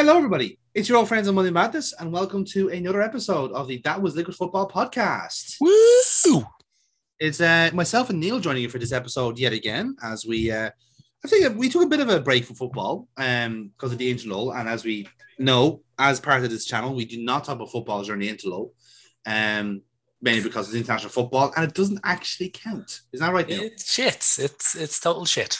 Hello, everybody. It's your old friends on Monday Madness, and welcome to another episode of the That Was Liquid Football podcast. Woo! It's uh, myself and Neil joining you for this episode yet again, as we, uh, I think we took a bit of a break from football um, because of the interlull, and as we know, as part of this channel, we do not talk about football during the interlull, um, mainly because it's international football, and it doesn't actually count. Is that right, Neil? It's shit. It's it's total shit.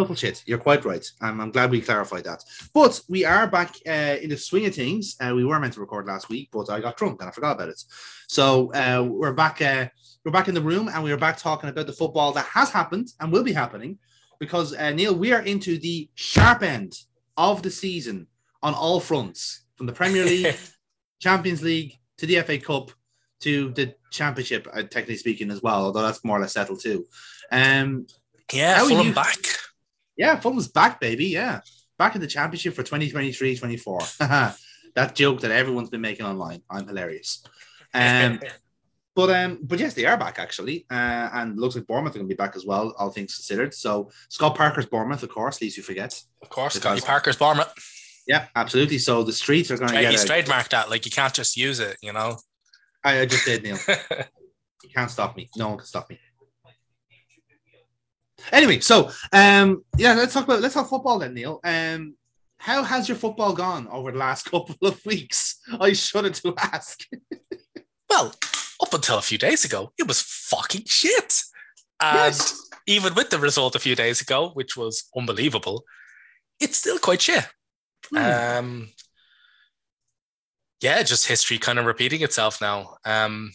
Total shit. You're quite right. Um, I'm glad we clarified that. But we are back uh, in the swing of things. Uh, we were meant to record last week, but I got drunk and I forgot about it. So uh, we're back. Uh, we're back in the room, and we are back talking about the football that has happened and will be happening. Because uh, Neil, we are into the sharp end of the season on all fronts, from the Premier League, Champions League to the FA Cup to the Championship. Uh, technically speaking, as well, although that's more or less settled too. Um, Yeah, Fulham you- back. Yeah, Fulham's back, baby. Yeah. Back in the championship for 2023 24. that joke that everyone's been making online. I'm hilarious. Um, but um, but yes, they are back actually. Uh, and looks like Bournemouth are going to be back as well, all things considered. So Scott Parker's Bournemouth, of course, least you forget. of course, Scotty Parker's Bournemouth. Yeah, absolutely. So the streets are going to get he's a, trademarked that. Like you can't just use it, you know. I, I just did, Neil. You can't stop me. No one can stop me. Anyway, so um, yeah, let's talk about let's talk football then, Neil. Um, how has your football gone over the last couple of weeks? I shudder to ask. well, up until a few days ago, it was fucking shit. And Yes. even with the result a few days ago, which was unbelievable, it's still quite shit. Hmm. Um, yeah, just history kind of repeating itself now. Um,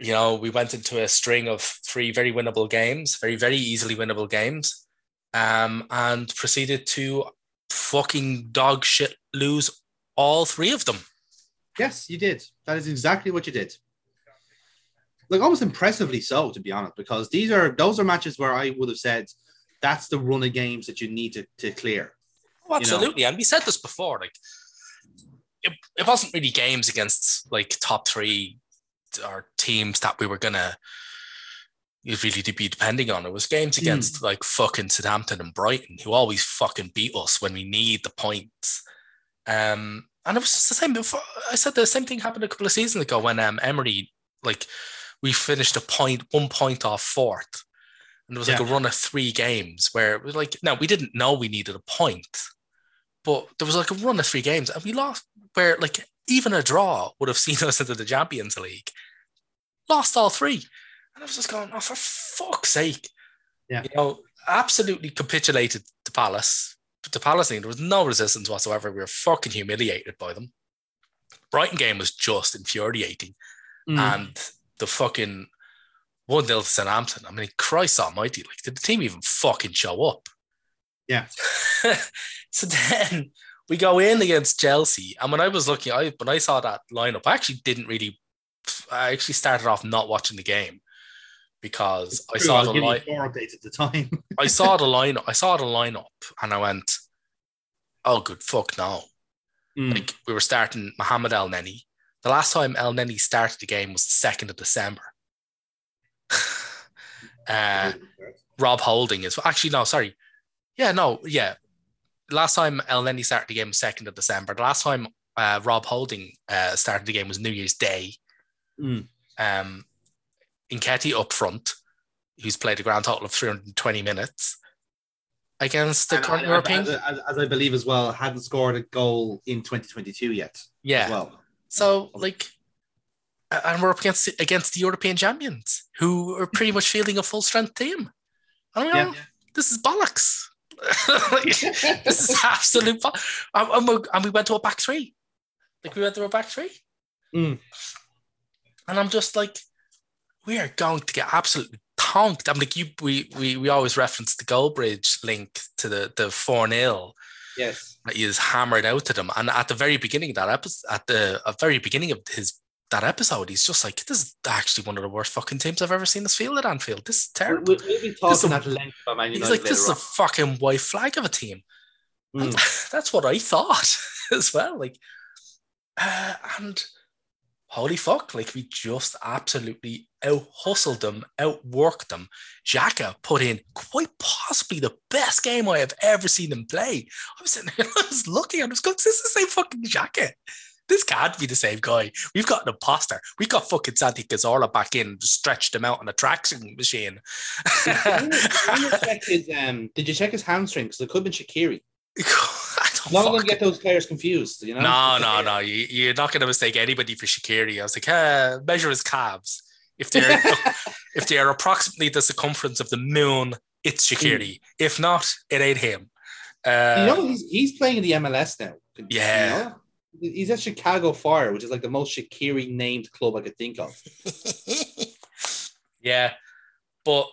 you know, we went into a string of three very winnable games, very, very easily winnable games, um, and proceeded to fucking dog shit lose all three of them. yes, you did. That is exactly what you did. Like almost impressively so, to be honest, because these are those are matches where I would have said that's the run of games that you need to, to clear. Oh, absolutely. And we said this before, like it, it wasn't really games against like top three or teams that we were gonna really to be depending on. It was games against like fucking Southampton and Brighton, who always fucking beat us when we need the points. Um, and it was just the same before. I said the same thing happened a couple of seasons ago when um Emery like we finished a point, one point off fourth. And there was like Yeah. a run of three games where it was like, no, we didn't know we needed a point, but there was like a run of three games and we lost where like even a draw would have seen us into the Champions League. Lost all three. And I was just going, oh, for fuck's sake. Yeah. You know, absolutely capitulated to Palace. To Palace there was no resistance whatsoever. We were fucking humiliated by them. Brighton game was just infuriating Mm. and the fucking 1 0 to Southampton. I mean, Christ almighty, like, did the team even fucking show up? Yeah. so then we go in against Chelsea. And when I was looking, I when I saw that lineup, I actually didn't really, I actually started off not watching the game because I saw the line. updates at the time. I saw the line. I saw the lineup, and I went, "Oh, good fuck, no!" Mm. Like we were starting Mohamed Elneny. The last time Elneny started the game was the second of December. uh, Rob Holding is actually no, sorry, yeah, no, yeah. Last time Elneny started the game was second of December. The last time uh, Rob Holding uh, started the game was New Year's Day. Mm. Um, up front, who's played a grand total of 320 minutes against the And- current and- European. as, as, as I believe as well, hadn't scored a goal in 2022 yet. yeah. As well. So like, and we're up against against the European champions who are pretty much fielding a full strength team. I mean, Yeah. this is bollocks. Like, this is absolute. Fun. and, we, and we went to a back three. Like we went to a back three. Mm. And I'm just like, we are going to get absolutely tonked. I'm like, you. We we we always reference the Goldbridge link to the the four 0 Yes. that he is hammered out to them. And at the very beginning of that episode, at the uh, very beginning of his that episode, he's just like, "This is actually one of the worst fucking teams I've ever seen this field at Anfield. This is terrible." We'll, we'll be talking at length about Man He's like, "This is a fucking white flag of a team." Mm. That's what I thought as well. Like, uh, and holy fuck, like we just absolutely out hustled them, outworked them. Xhaka put in quite possibly the best game I have ever seen him play. I was sitting there, I was looking, I was going, this is the same fucking Xhaka. This can't be the same guy. We've got an imposter. We got fucking Santi Cazorla back in stretched him out on a traction machine. did, you check his, um, did you check his hamstring? Because it could have been Shaqiri. not to get those players confused, you know? No, no, no. You, are not going to mistake anybody for Shaqiri. I was like, uh, measure his calves. If they're if they are approximately the circumference of the moon, it's Shaqiri. Mm. If not, it ain't him. Uh, you know, he's, he's playing in the MLS now. Yeah. You know? He's at Chicago Fire, which is like the most Shaqiri named club I could think of. yeah, but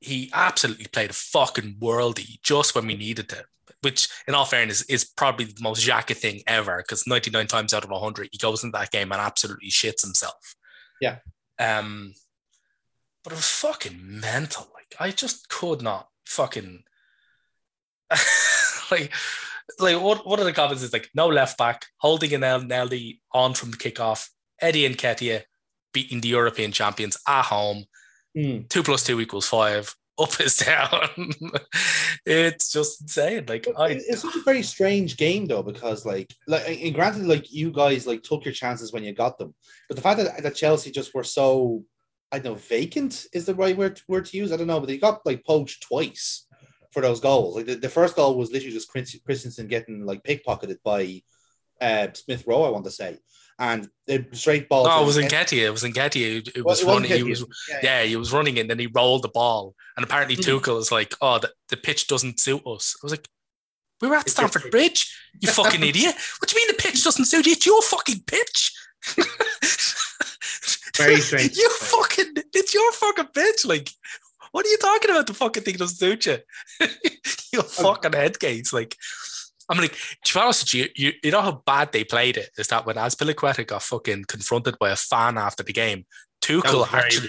he absolutely played a fucking worldy just when we needed to. Which, in all fairness, is probably the most Xhaka thing ever because 99 times out of 100, he goes into that game and absolutely shits himself. Yeah. Um, but it was fucking mental. Like, I just could not fucking. like, like what, what are the comments? Is like no left back holding an Nelly on from the kickoff. Eddie Nketiah beating the European champions at home. Mm. two plus two equals five. Up is down. It's just insane. Like I, it's such a very strange game though because like like and granted like you guys like took your chances when you got them. But the fact that, that Chelsea just were so I don't know vacant is the right word, word to use. I don't know but they got like poached twice for those goals. Like the, the first goal was literally just Christensen getting like pickpocketed by uh, Smith Rowe, I want to say. And the straight ball. No, it was Nketiah. It was Nketiah. It, it was well, running. He was, yeah, yeah. yeah, he was running and then he rolled the ball. And apparently mm-hmm. Tuchel is like, oh, the, the pitch doesn't suit us. I was like, we were at Stamford Bridge, you fucking idiot. What do you mean the pitch doesn't suit you? It's your fucking pitch. Very strange. you fucking, it's your fucking pitch. Like, what are you talking about? The fucking thing doesn't suit you. you fucking head case. Like, I'm like, to be honest with you, you, you know how bad they played it is that when Azpilicueta got fucking confronted by a fan after the game, Tuchel actually,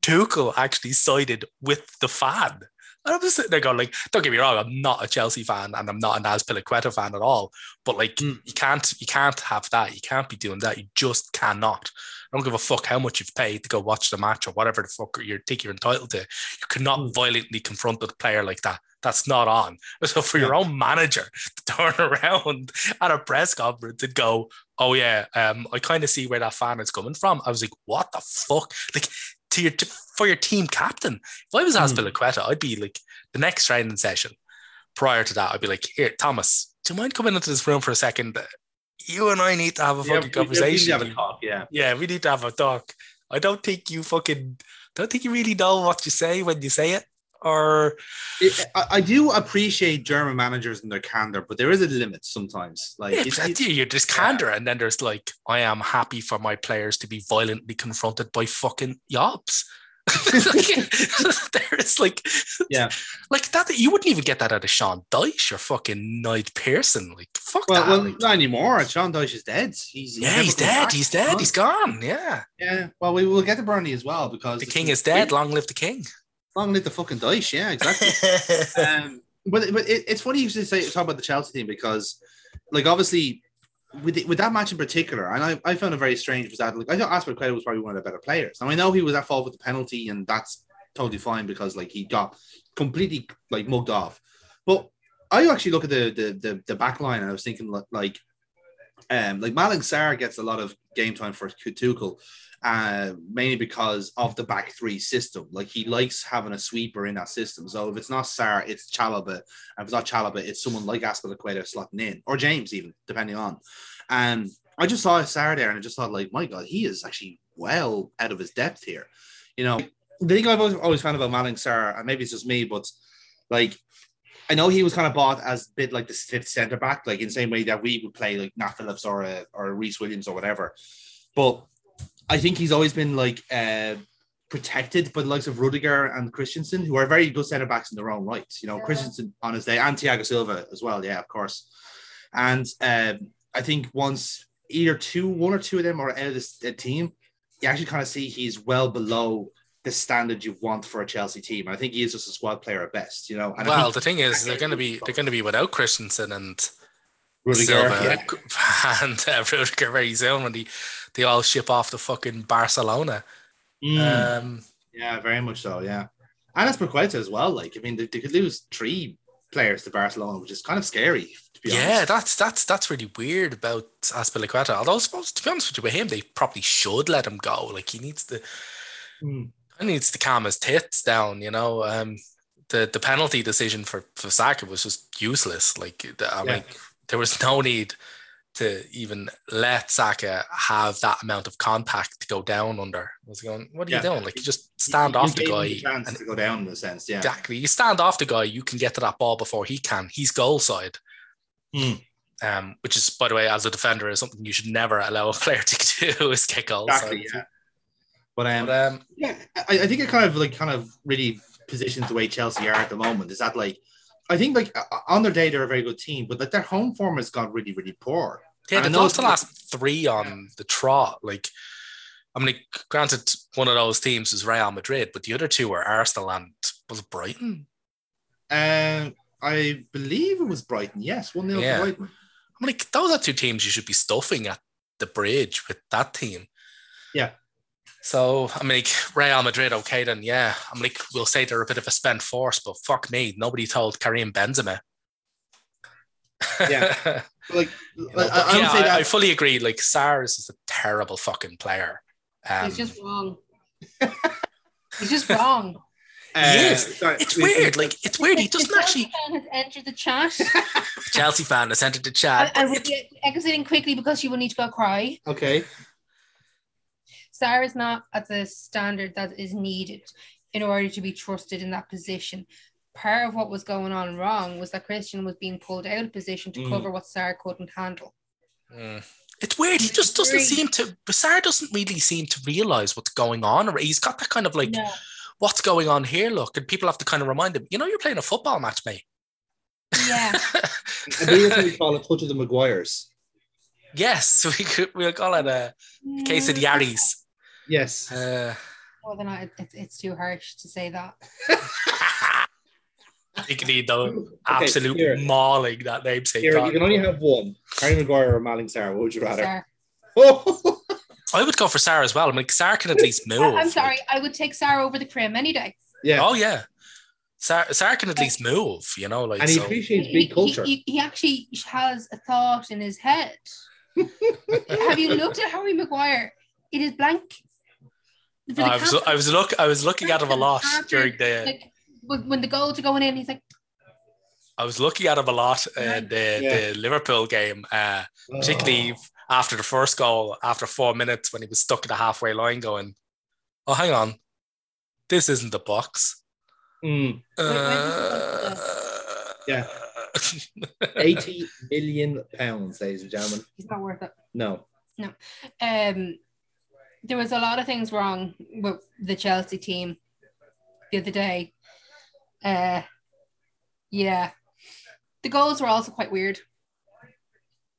Tuchel actually sided with the fan. And I'm just sitting there going, like, don't get me wrong, I'm not a Chelsea fan and I'm not an Azpilicueta fan at all. But like, mm. you can't, you can't have that. You can't be doing that. You just cannot. I don't give a fuck how much you've paid to go watch the match or whatever the fuck you think you're entitled to. You cannot mm. violently confront a player like that. That's not on. So for yeah. your own manager to turn around at a press conference and go, "Oh yeah, um, I kind of see where that fan is coming from," I was like, "What the fuck?" Like to your to, for your team captain. If I was Azpilicueta, mm. I'd be like the next training session. Prior to that, I'd be like, "Here, Thomas, do you mind coming into this room for a second? you and I need to have a fucking yeah, conversation. have a talk, yeah. Yeah, we need to have a talk. I don't think you fucking don't think you really know what you say when you say it. Or it, I, I, do appreciate German managers and their candor, but there is a limit sometimes. Like yeah, it's, you're just candor, yeah. and then there's like, I am happy for my players to be violently confronted by fucking yobs. there's like, yeah, like that. You wouldn't even get that out of Sean Dyche or fucking Nigel Pearson. Like, fuck well, that. Well, like, not anymore. Sean Dyche is dead. He's, yeah, he's dead. He's dead. He's gone. Yeah. Yeah. Well, we will get to Burnley as well because the king is dead. Long live the king. Long live the fucking Dyche. Yeah, exactly. um, but but it, it's funny you should say talk about the Chelsea team because, like, obviously with the, with that match in particular, and I, I found it very strange was that like I thought Azpilicueta was probably one of the better players. Now I know he was at fault with the penalty, and that's totally fine because like he got completely like mugged off. But I actually look at the the the, the back line and I was thinking like um like Malang Sarr gets a lot of game time for Tuchel, uh, mainly because of the back three system. Like he likes having a sweeper in that system. So if it's not Sarr, it's Chalobah. And if it's not Chalobah, it's someone like Azpilicueta slotting in, or James even, depending on. And I just saw Sarr there, and I just thought, like, my God, he is actually well out of his depth here. You know, the thing I've always, found about Malang Sarr, and maybe it's just me, but like I know he was kind of bought as a bit like the fifth centre back, like in the same way that we would play like Nat Phillips or a, or Rhys Williams or whatever. But I think he's always been like uh, protected by the likes of Rudiger and Christensen, who are very good centre backs in their own right. You know, yeah. Christensen on his day and Thiago Silva as well. Yeah, of course. And um, I think once either two, one or two of them are out of the team, you actually kind of see he's well below the standard you want for a Chelsea team. I think he is just a squad player at best, you know. And well, the thing is, they're going to be they're going to be without Christensen and Rudiger, Silva yeah. and uh, Rudiger very soon when they, they all ship off to fucking Barcelona. Mm, Um, yeah, very much so. Yeah, and Azpilicueta as well. Like, I mean, they, they could lose three players to Barcelona, which is kind of scary. To be yeah, honest. that's that's that's really weird about Azpilicueta. Although I suppose to be honest with you, with him, they probably should let him go. Like he needs to Mm. he needs to calm his tits down, you know. Um the the penalty decision for, for Saka was just useless. Like I Yeah. mean there was no need to even let Saka have that amount of contact to go down under. I was going, what are Yeah. you doing? Like you just stand You- off you the gave him guy the chance and to go down in a sense. Yeah, Exactly. You stand off the guy, you can get to that ball before he can. He's goal side. Hmm. Um, which is, by the way, as a defender, is something you should never allow a player to do is kick goal exactly. side. Yeah. But um, But um, yeah, I, I think it kind of like kind of really positions the way Chelsea are at the moment. Is that like, I think like uh, on their day they're a very good team, but like their home form has gone really really poor. yeah, I they've lost the last three on the trot. Like, I mean, granted, one of those teams was Real Madrid, but the other two were Arsenal and was it Brighton? Um, I believe it was Brighton. Yes, one 0 Yeah. to Brighton. I'm like, those are two teams you should be stuffing at the bridge with that team. Yeah. So I'm like Real Madrid, okay, then yeah. I'm like, we'll say they're a bit of a spent force, but fuck me, nobody told Karim Benzema. Yeah. Like, You know, I, I, I yeah, say I, that. I fully agree. Like Sarr's is a terrible fucking player. Um, He's just wrong. He's just wrong. uh, he is. sorry, it's we- weird. Like it's weird. He The doesn't Chelsea actually. fan has entered the chat. Chelsea fan has entered the I, chat. I will be exiting quickly because she will need to go cry. Okay. Sarr is not at the standard that is needed in order to be trusted in that position. Part of what was going on wrong was that Christensen was being pulled out of position to Mm. cover what Sarr couldn't handle. Mm. It's weird. He just doesn't Very- seem to. Sarr doesn't really seem to realize what's going on. Or he's got that kind of like, no, what's going on here? Look, and people have to kind of remind him. You know, you're playing a football match, mate. yeah, I believe we call a touch of the Maguires. yes, we could. We'll call it a case of the Yardies. Yes. Uh, More than I, it's, it's too harsh to say that. you can need the Okay, absolute here. mauling that namesake. Here, you can only have one. Harry Maguire or Malang Sarr. What would you rather? Sarr. Oh, I would go for Sarr as well. I'm like, Sarr can at least move. I, am sorry, I would take Sarr over the Crim any day. yeah. Oh yeah, Sarr, Sarr can at least move. You know, like and he so. appreciates big culture. he, he actually has a thought in his head. have you looked at Harry Maguire? It is blank. For the I was captain- I was look I was looking at him a lot After, during the like when when the goals are going in, he's like, I was looking at him a lot in the, Yeah. the Liverpool game, uh, particularly Oh. after the first goal, after four minutes when he was stuck at the halfway line, going, "Oh, hang on, this isn't the box." Mm, Uh, Yeah. 80 million pounds, ladies and gentlemen. he's not worth it. No. No. Um, there was a lot of things wrong with the Chelsea team the other day. Uh, yeah, the goals were also quite weird.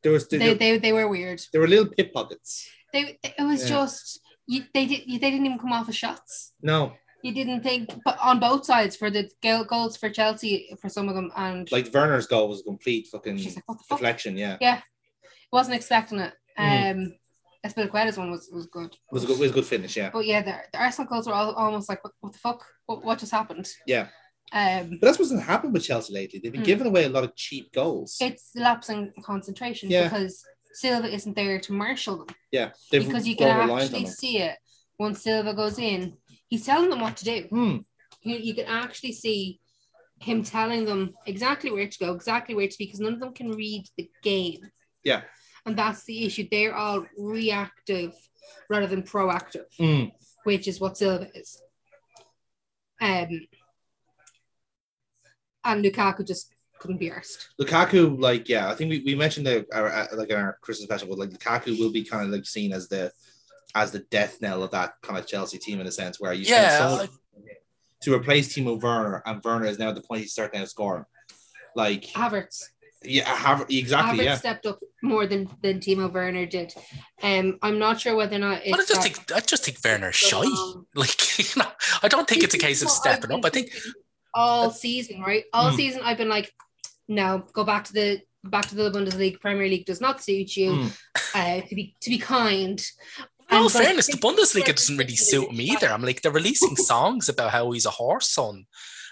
There was They they, they were weird. there were little pickpockets. They it was Yeah. just you, they did they didn't even come off of shots. No, You didn't think, but on both sides for the goals for Chelsea for some of them, and like Werner's goal was a complete fucking like, fuck? deflection. Yeah, Yeah. Wasn't expecting it. Mhm. Um, Azpilicueta's one was was good. it was a good, it was a good finish. Yeah, But yeah, the, the Arsenal goals were all, almost like, what, what the fuck? What, what just happened? yeah. Um, But that's what's happened with Chelsea lately. They've been Mm. giving away a lot of cheap goals. it's lapsing concentration Yeah. because Silva isn't there to marshal them. yeah, because you can actually see it once Silva goes in. He's telling them what to do. Hmm. You, you can actually see him telling them exactly where to go, exactly where to be, because none of them can read the game. Yeah. And that's the issue. They're all reactive rather than proactive, Hmm. which is what Silva is. Um, and Lukaku just couldn't be arsed. Lukaku, like, yeah, I think we, we mentioned the our, uh, like in our Christmas special, but like Lukaku will be kind of like seen as the as the death knell of that kind of Chelsea team in a sense where you spend Yeah, so much to replace Timo Werner, and Werner is now at the point he's starting out scoring. Like, Havertz. Yeah, have exactly, Havertz yeah. stepped up more than than Timo Werner did. Um, I'm not sure whether or not it's But I just think I just think Werner's shy. Um, Like you know, I don't think it's a case of stepping up. I think all season, right? All Hmm. season, I've been like, no, go back to the back to the Bundesliga, Premier League does not suit you. Mm. Uh, to be to be kind. In all And- fairness, the Bundesliga doesn't really suit me either. I'm like, they're releasing songs about how he's a Hurensohn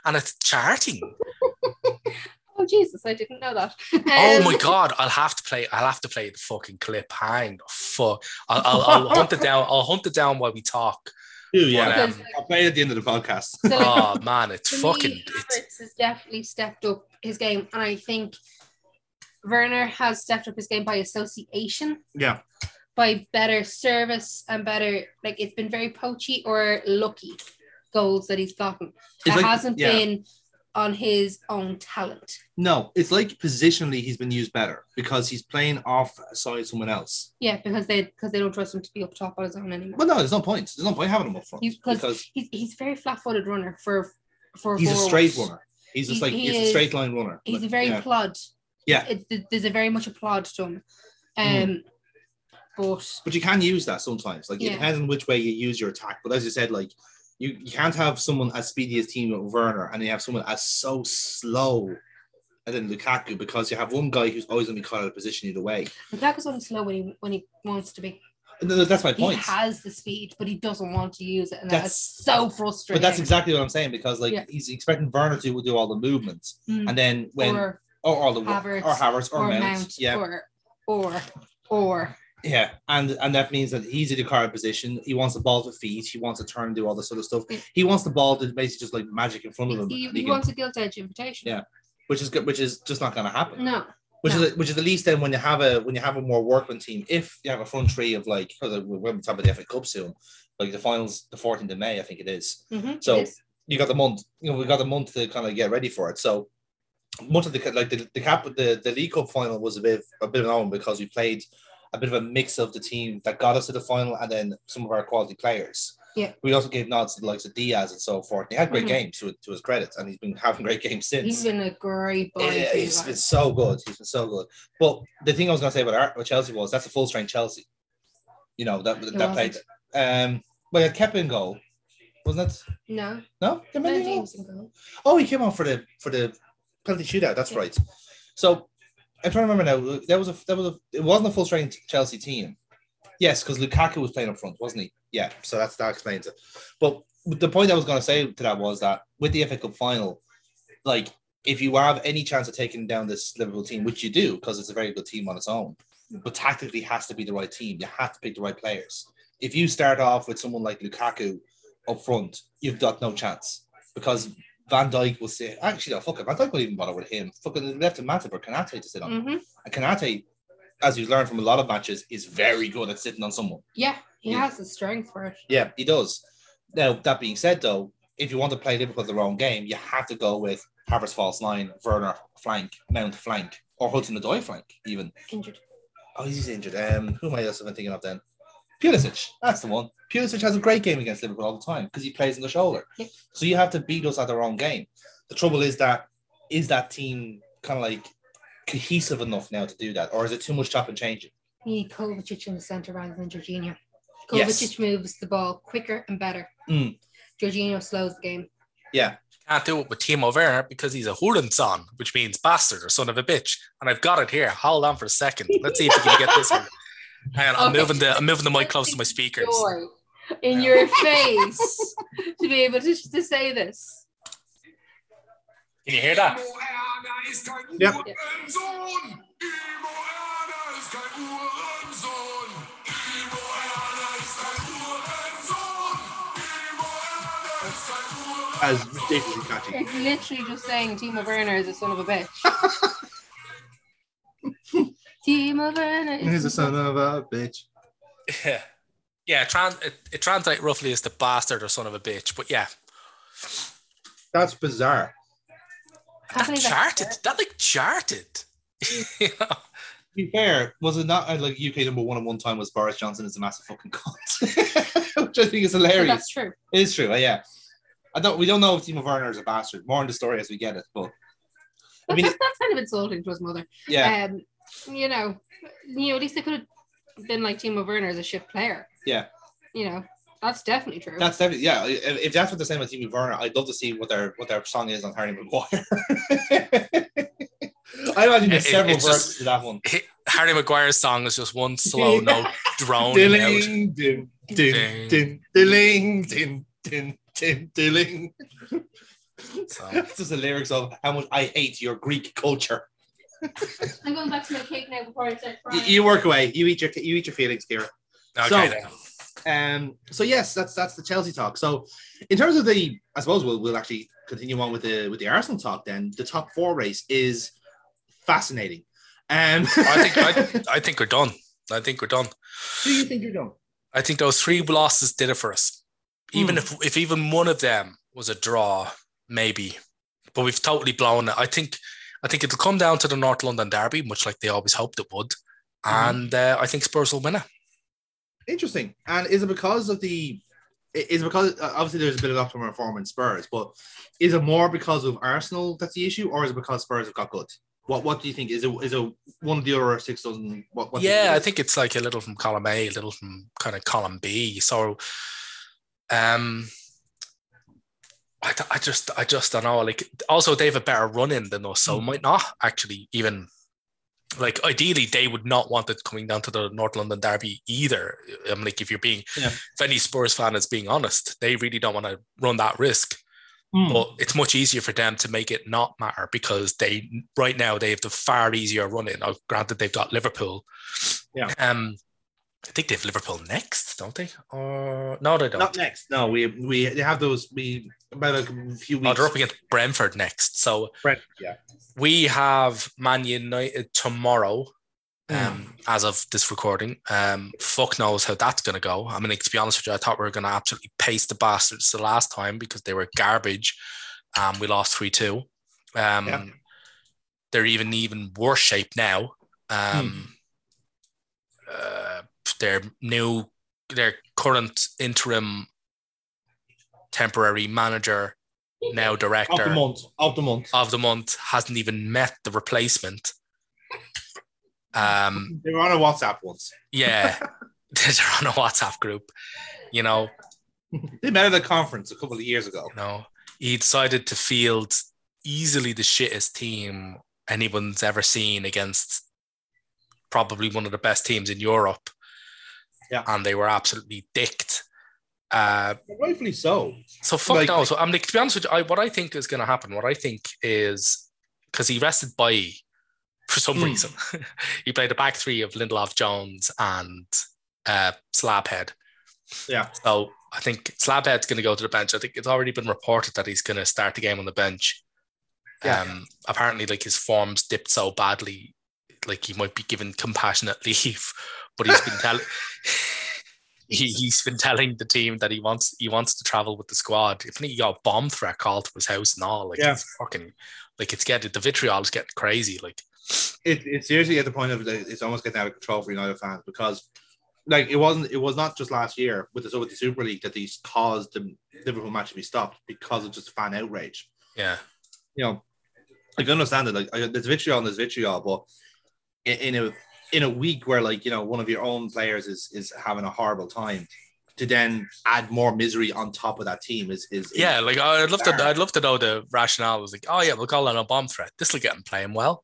and it's charting. Oh Jesus, I didn't know that. Oh Um, my god, I'll have to play. I'll have to play the fucking clip. Hang the fuck. I'll, I'll, I'll hunt it down. I'll hunt it down while we talk. Ooh, yeah. But, um, I'll play it at the end of the podcast. So, like, oh man, it's for fucking. me, It's, Havertz has definitely stepped up his game, and I think Werner has stepped up his game by association, Yeah. by better service and better. Like it's been very poachy or lucky goals that he's gotten. It's it like- hasn't yeah. been on his own talent. No, it's like positionally he's been used better because he's playing off side someone else. Yeah, because they because they don't trust him to be up top on his own anymore. But no, there's no point. There's no point having him up front He's- 'cause He's he's a very flat-footed runner for for. he's a straight runner. He's just He- like he he's a straight line runner. He's a very yeah. plod. Yeah. It, it- there's a very much a plod to him. Um, but But you can use that sometimes. Like Yeah. it depends on which way you use your attack. But as you said, like you, you can't have someone as speedy as Timo Werner and you have someone as so slow and then Lukaku because you have one guy who's always going to be caught out of position either way. Lukaku's only slow when he when he wants to be. Th- that's my point. He has the speed, but he doesn't want to use it, and That's- that's, so frustrating. But that's exactly what I'm saying because like Yeah. he's expecting Werner to do all the movements Mm. and then when or, or all the Havertz, or Havertz or, or Mount, Mount, yeah, or or or yeah, and and that means that he's in the current position. He wants the ball to feet. He wants to turn do all this sort of stuff. He wants the ball to basically just like magic in front of him, he, he he can- wants a gilt edge invitation. Yeah. which is good, which is just not going to happen. No. which No. is which is at least then when you have a when you have a more workman team, if you have a front three of like because we're going to talk about the FA Cup soon, like the finals the 14th of May, I think it is. Mhm, So- it is. You got the month, you know, we got the month to kind of get ready for it. So much of the like the the cap the the League Cup final was a bit a bit of an own because we played a bit of a mix of the team that got us to the final and then some of our quality players. Yeah. We also gave nods to the likes of Diaz and so forth. He had great Mhm. games to, to his credit, and he's been having great games since. he's been a great boy. Yeah, he's been so good. He's been so good. But the thing I was going to say about, about Chelsea was that's a full strength Chelsea. You know that that played. Um, well, it kept in goal, wasn't it? No, No, no. Oh, he came on for the for the penalty shootout. That's Yeah. right. So I'm trying to remember now. That was a that was a it wasn't a full strength Chelsea team. Yes, because Lukaku was playing up front, wasn't he? Yeah. So that's that explains it. But the point I was going to say to that was that with the FA Cup final, like if you have any chance of taking down this Liverpool team, which you do because it's a very good team on its own, but tactically has to be the right team. You have to pick the right players. If you start off with someone like Lukaku up front, you've got no chance because Van Dijk will say, actually, no, fuck it. Van Dijk won't even bother with him. Fucking left him Matip or Konaté to sit on. hmm And Konaté, as you've learned from a lot of matches, is very good at sitting on someone. Yeah, he Yeah. has the strength for it. Yeah, he does. Now, that being said, though, if you want to play Liverpool the wrong game, you have to go with Havertz false line, Werner flank, Mount flank, or Hudson Odoi flank, even. Injured. Oh, he's injured. Um, who am I else have been thinking of then? Pulisic, that's the one. Pulisic has a great game against Liverpool all the time because he plays on the shoulder. Yeah. So you have to beat us at their own game. The trouble is that is that team kind of like cohesive enough now to do that, or is it too much chop and changing? You need Kovacic in the centre rather than Jorginho. Yes. Kovacic moves the ball quicker and better. Mm. Jorginho slows the game. Yeah, can't do it with Timo Werner because he's a Hurensohn, which means bastard or son of a bitch. And I've got it here. Hold on for a second. Let's see if we can get this one. Hang on, I'm Okay. moving the I'm moving the mic close to my speakers. Joy in your face to be able to, to say this. Can you hear that? Yep. as ridiculously catchy. It's literally just saying Timo Werner is a son of a bitch. Timo Werner is He's a son of a bitch. Yeah. Yeah, trans- it, it translates roughly as the bastard or son of a bitch. But yeah, That's bizarre. That believe charted. fair. That like charted. you know? To be fair, was it not uh, like UK number one at one time was Boris Johnson is a massive fucking cunt, which I think is hilarious. that's true. It is true, yeah. I don't. We don't know if Timo Werner is a bastard. More in the story as we get it, but I mean, that's, that's kind of insulting to his mother. yeah, Um, you know, you know, at least they could have been like Timo Werner as a shit player. Yeah. You know, that's definitely true. that's definitely yeah. If, if that's what they're saying about Timo Werner, I'd love to see what their what their song is on Harry Maguire. I imagine there's It- several verses just- to that one. Harry Maguire's song is just one slow note droning out. Dilling, din, din, din, dilling, din, din, din, dilling. So, That's just the lyrics of how much I hate your Greek culture. I'm going back to my cake now before I start You, crying. you work away. You eat your you eat your feelings, Kira. okay, So- then. Um. So yes, that's that's the Chelsea talk. So in terms of the, I suppose we'll we'll actually continue on with the with the Arsenal talk. Then the top four race is fascinating. Um. I think I, I think we're done. I think we're done. Do you think you're done? I think those three losses did it for us. Even Hmm. if if even one of them was a draw, maybe. But we've totally blown it. I think I think it'll come down to the North London derby, much like they always hoped it would. Mhm. And uh, I think Spurs will win it. Interesting. And is it because of the? Is it because uh, obviously there's a bit of optimum form in Spurs, but is it more because of Arsenal that's the issue, or is it because Spurs have got good? What What do you think? Is it is it one of the other six doesn't? What? what do yeah, I think it's like a little from column A, a little from kind of column B. So, um, I, I just I just don't know. Like, also they have a better run in than us, so Hmm. might not actually even. Like ideally, they would not want it coming down to the North London derby either. I'm like, if you're being, Yeah. if any Spurs fan is being honest, they really don't want to run that risk. Hmm. But it's much easier for them to make it not matter because they right now they have the far easier run in. Granted, they've got Liverpool. Yeah. Um, I think they have Liverpool next, don't they? Or no, they don't. Not next. No, we we they have those. We about a few weeks. Oh, they're up against Brentford next. So Brent, yeah. we have Man United tomorrow. Hmm. Um, as of this recording, um, fuck knows how that's gonna go. I mean, like, to be honest with you, I thought we were gonna absolutely paste the bastards the last time because they were garbage. Um, we lost three two. Um, Yeah. they're even even worse shape now. Um, uh, their new, their current interim temporary manager, now Of the director month. Of the month. of the month, hasn't even met the replacement. Um, They were on a WhatsApp once. yeah, they're on a WhatsApp group. You know, They met at a conference a couple of years ago. you know, he decided to field easily the shittest team anyone's ever seen against probably one of the best teams in Europe. Yeah. And they were absolutely dicked. Uh, Rightfully so. so fuck Like- knows. I'm like, to be honest with you, I, what I think is going to happen, what I think is because he rested by for some Hmm. reason. he played a back three of Lindelof Jones and uh, Slabhead. Yeah. So I think Slabhead's going to go to the bench. I think it's already been reported that he's going to start the game on the bench. Yeah. Um, apparently, like his form's dipped so badly, like he might be given compassionate leave. But he's been telling he, he's been telling the team that he wants he wants to travel with the squad. If he got a bomb threat called to his house and all, like Yeah. it's fucking like it's getting the vitriol is getting crazy. Like it, it's seriously at the point of it's almost getting out of control for United fans because like it wasn't it was not just last year with the with the Super League that these caused the Liverpool match to be stopped because of just fan outrage. yeah, You know, I can understand it. Like there's vitriol and there's vitriol, but in, in a in a week where like you know one of your own players is is having a horrible time, to then add more misery on top of that team is is, is yeah. Like I'd love to. I'd love to know the rationale. It was like, oh yeah, we'll call it a bomb threat. This will get him playing well.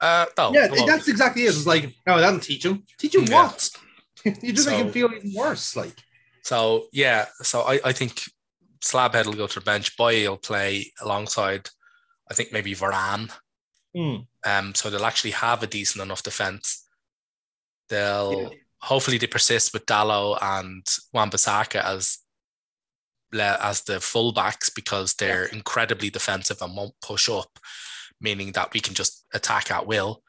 Uh, no, yeah, that's exactly it. It's like, no, that'll teach him. Teach him Yeah. what? you just make him feel even worse. Like, So yeah, so I, I think Slabhead will go to the bench. Boy will play alongside, I think maybe Varane. hmm. Um, so they'll actually have a decent enough defense. They'll Yeah. hopefully they persist with Dalot and Wan-Bissaka as as the fullbacks because they're incredibly defensive and won't push up, meaning that we can just attack at will.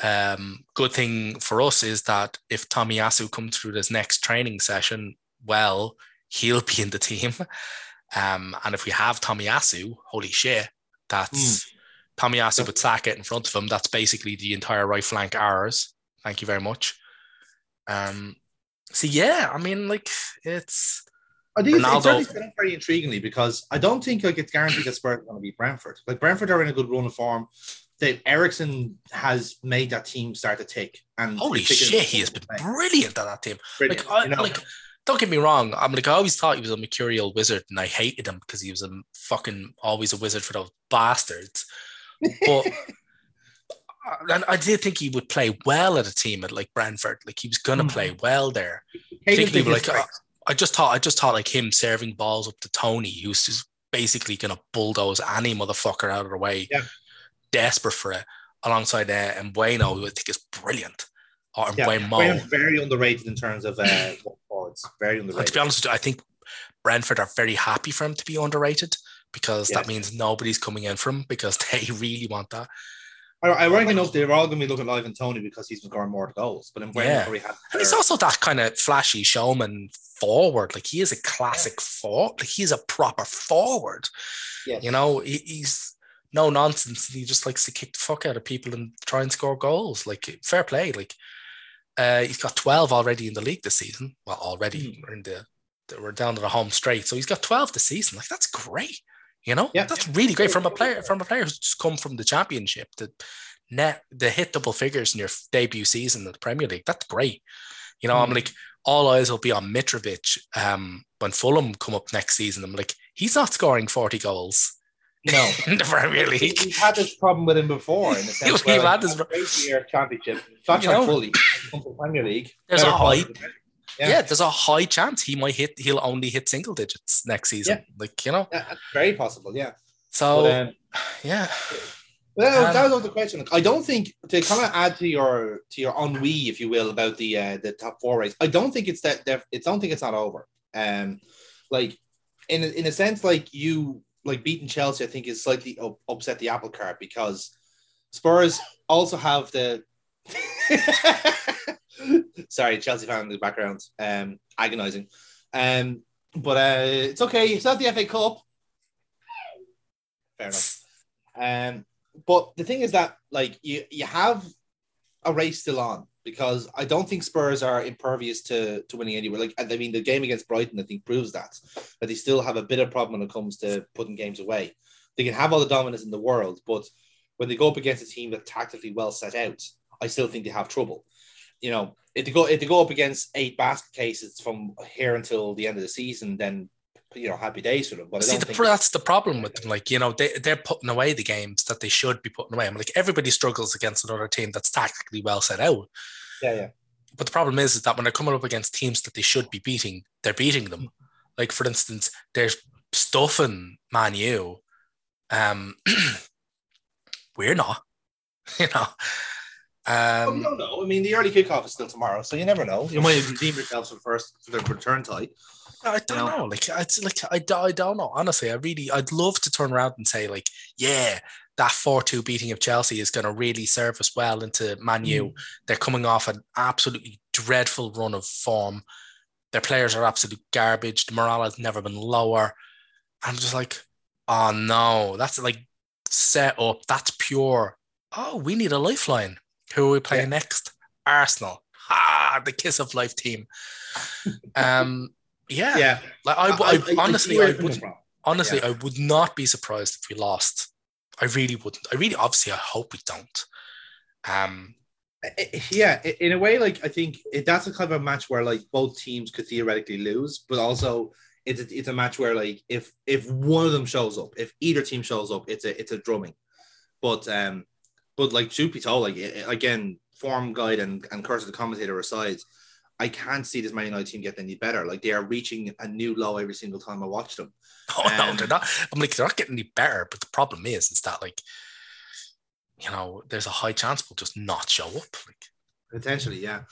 Um, good thing for us is that if Tomiyasu comes through this next training session, well, he'll be in the team. Um, and if we have Tomiyasu, holy shit, that's Tomiyasu with Saka in front of him. That's basically the entire right flank ours. Thank you very much. Um, so yeah, I mean, like it's I think it's, Ronaldo- it's set up very intriguingly because I don't think like it's guaranteed that Spurs are going to beat Brentford. Like Brentford are in a good run of form. That Eriksen has made that team start to tick. And holy shit, he has been brilliant at that team. Brilliant, Like, I, you know? like, don't get me wrong. I'm like, I always thought he was a mercurial wizard, and I hated him because he was a fucking always a wizard for those bastards. But and I did think he would play well at a team at like Brentford. Like he was gonna Mm. play well there. Particularly like uh, I just thought I just thought like him serving balls up to Toney, who's just basically gonna bulldoze any motherfucker out of the way. Yeah. Desperate for it. Alongside uh, Mbeumo, who I think is brilliant. Or Yeah, Mbeumo. Graham's very underrated in terms of uh, forwards. Very And to be honest with you, I think Brentford are very happy for him to be underrated because Yes. that means nobody's coming in for him because they really want that. I, I reckon enough they're all going to be looking Ivan Toney because he's been scoring more goals. But in Yeah. has And he's also that kind of flashy showman forward. Like he is a classic forward. Like he's a proper forward. Yes. You know, he, he's no nonsense. He just likes to kick the fuck out of people and try and score goals. Like fair play. Like uh, he's got 12 already in the league this season. Well, already Hmm. we're in the we're down to the home straight. So he's got 12 this season. Like that's great. You know, Yeah. that's really great from a player from a player who's just come from the championship to net the hit double figures in your debut season in the Premier League. That's great. You know, I'm Mm. like, all eyes will be on Mitrovic um, when Fulham come up next season. I'm like, he's not scoring 40 goals no. in the Premier League. We've had this problem with him before. In the sense We've had this- great year championship, not You know. fully, Premier League. There's a than- Yeah. Yeah. there's a high chance he might hit, he'll only hit single digits next season. Yeah. Like, you know, Yeah, very possible. Yeah. so But, um, yeah. Well, that was- that Um, was the question. I don't think to kind of add to your to your ennui, if you will, about the uh, the top four race. I don't think it's that. that- It's don't think it's not over. Um, like in in a sense, like you like beating Chelsea, I think is slightly up, upset the apple cart because Spurs also have the. Sorry, Chelsea fan in the background, um, agonizing. Um, but uh, it's okay. It's not the FA Cup. Fair enough. Um, but the thing is that like you you have a race still on because I don't think Spurs are impervious to to winning anywhere. Like I mean, the game against Brighton I think proves that that they still have a bit of problem when it comes to putting games away. They can have all the dominance in the world, but when they go up against a team that's tactically well set out, I still think they have trouble. You know, if they go if they go up against eight basket cases from here until the end of the season, then you know, happy days for them. But I See, don't the, think that's the problem with them. Like, you know, they, they're putting away the games that they should be putting away. I'm like, everybody struggles against another team that's tactically well set out. yeah, yeah. But the problem is, is that when they're coming up against teams that they should be beating, they're beating them. Like, for instance, they're stuffing Man U. Um, we're not, you know. Well, we Um, don't know. I mean, the early kickoff is still tomorrow, so you never know. You might redeem yourselves for the first for the return tie. I don't know? know. Like, it's like I, I don't know. Honestly, I really, I'd love to turn around and say, like, yeah, that four-two beating of Chelsea is going to really serve us well into Man U. They're coming off an absolutely dreadful run of form. Their players are absolute garbage. The morale has never been lower. I'm just like, oh no, that's like set up. That's pure. Oh, we need a lifeline. Who are we playing Yeah. next? Arsenal. Ah, the kiss of life team. Um, yeah. Yeah, Like I, I, honestly, see where I you're would honestly, Yeah. I would not be surprised if we lost. I really wouldn't. I really, obviously, I hope we don't. Um, I- I- yeah, in a way, like I think it, that's a kind of a match where like both teams could theoretically lose, but also it's a, it's a match where like if if one of them shows up, if either team shows up, it's a it's a drumming. But um, but like truth be told, like again, form guide and and curse of the commentator aside, I can't see this Man United team getting any better. Like they are reaching a new low every single time I watch them. oh no, Um, they're not. I'm like, they're not getting any better. But the problem is, is that like, you know, there's a high chance we'll just not show up. Like, Potentially, yeah.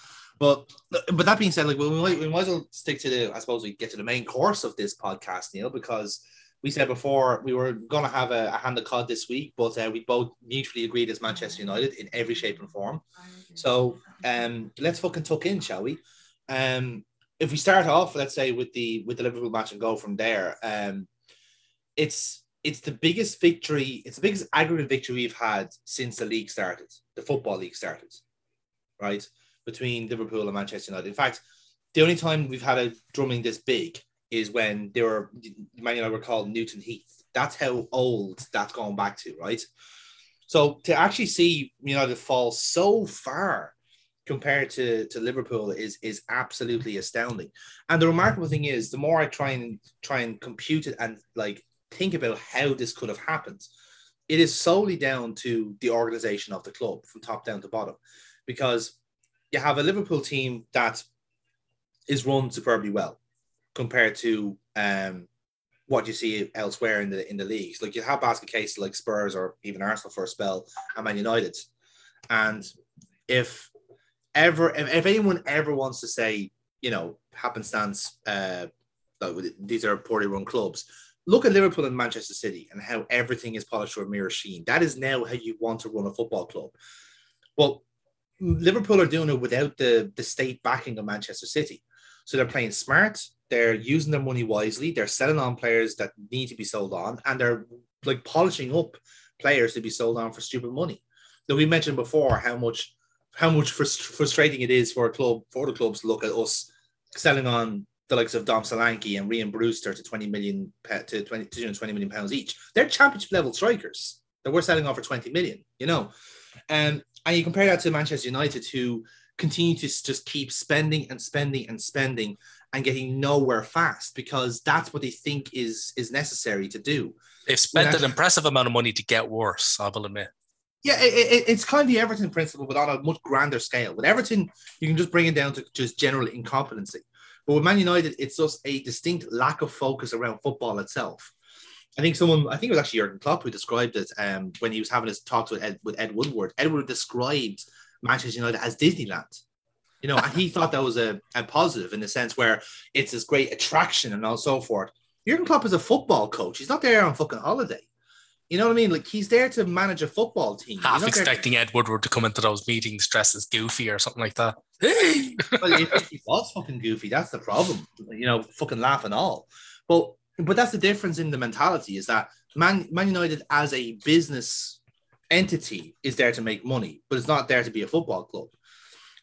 But but that being said, like we might we might as well stick to the I suppose we get to the main course of this podcast, Neil, because we said before we were gonna have a, a hand of cod this week, but uh, we both mutually agreed as Manchester United in every shape and form. So um let's fucking tuck in, shall we? Um if we start off, let's say with the with the Liverpool match and go from there, um it's it's the biggest victory, it's the biggest aggregate victory we've had since the league started, the football league started right, between Liverpool and Manchester United. In fact, the only time we've had a drumming this big is when they were Man United were called Newton Heath. That's how old that's going back to, right? So to actually see United fall so far compared to, to Liverpool is is absolutely astounding. And the remarkable thing is, the more I try and try and compute it and like think about how this could have happened, it is solely down to the organization of the club from top down to bottom, because you have a Liverpool team that is run superbly well compared to um, what you see elsewhere in the in the leagues. Like you have basket cases like Spurs or even Arsenal for a spell, and Man United. And if ever, if, if anyone ever wants to say, you know, happenstance, uh, these are poorly run clubs. Look at Liverpool and Manchester City and how everything is polished to a mirror sheen. That is now how you want to run a football club. Well, Liverpool are doing it without the, the state backing of Manchester City. So they're playing smart, they're using their money wisely, they're selling on players that need to be sold on, and they're like polishing up players to be sold on for stupid money. Now we mentioned before how much how much frustrating it is for a club for the clubs to look at us selling on the likes of Dom Solanke and Rhian Brewster to 20 million to 20 to 20 million pounds each. They're championship level strikers that we're selling off for 20 million, you know. Um, and you compare that to Manchester United, who continue to just keep spending and spending and spending and getting nowhere fast because that's what they think is is necessary to do. They've spent an impressive amount of money to get worse, I will admit. Yeah, it, it, it's kind of the Everton principle, but on a much grander scale. With Everton, you can just bring it down to just general incompetency. But with Man United, it's just a distinct lack of focus around football itself. I think someone, I think it was actually Jurgen Klopp who described it um, when he was having his talks with Ed, with Ed Woodward. Edward described Manchester United as Disneyland. You know, and he thought that was a, a positive in the sense where it's this great attraction and all so forth. Jurgen Klopp is a football coach. He's not there on fucking holiday. You know what I mean? Like he's there to manage a football team. Half expecting to... Ed Woodward to come into those meetings dressed as Goofy or something like that. well, if he was fucking Goofy, that's the problem. You know, fucking laugh and all. But but that's the difference in the mentality is that Man, Man United as a business entity is there to make money, but it's not there to be a football club.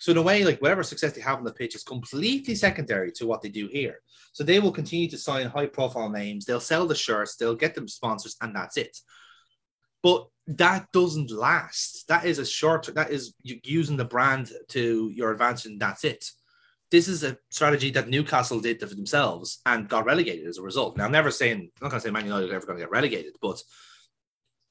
So in a way, like whatever success they have on the pitch is completely secondary to what they do here. So they will continue to sign high profile names. They'll sell the shirts, they'll get them sponsors, and that's it. But that doesn't last. That is a short. That is using the brand to your advantage, and that's it. This is a strategy that Newcastle did for themselves and got relegated as a result. Now, I'm never saying I'm not going to say Man United are ever going to get relegated, but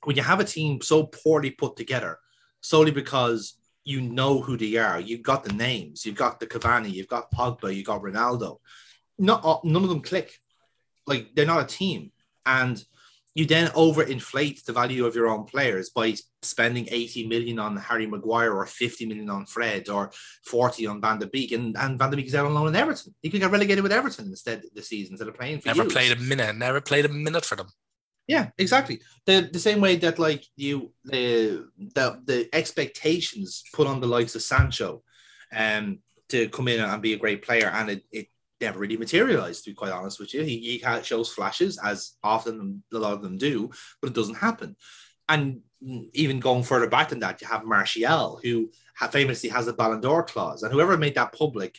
when you have a team so poorly put together, solely because you know who they are, you've got the names, you've got the Cavani, you've got Pogba, you've got Ronaldo. Not none of them click. Like they're not a team, and you then overinflate the value of your own players by spending 80 million on Harry Maguire or 50 million on Fred or 40 on Van der Beek. And, and Van der Beek is out on loan in Everton. He could get relegated with Everton instead this season instead of playing for Never you. played a minute, never played a minute for them. Yeah, exactly. The the same way that like you the the the expectations put on the likes of Sancho um to come in and be a great player and it, it never really materialized, to be quite honest with you. He, he shows flashes, as often a lot of them do, but it doesn't happen. And even going further back than that, you have Martial, who famously has a Ballon d'Or clause. And whoever made that public,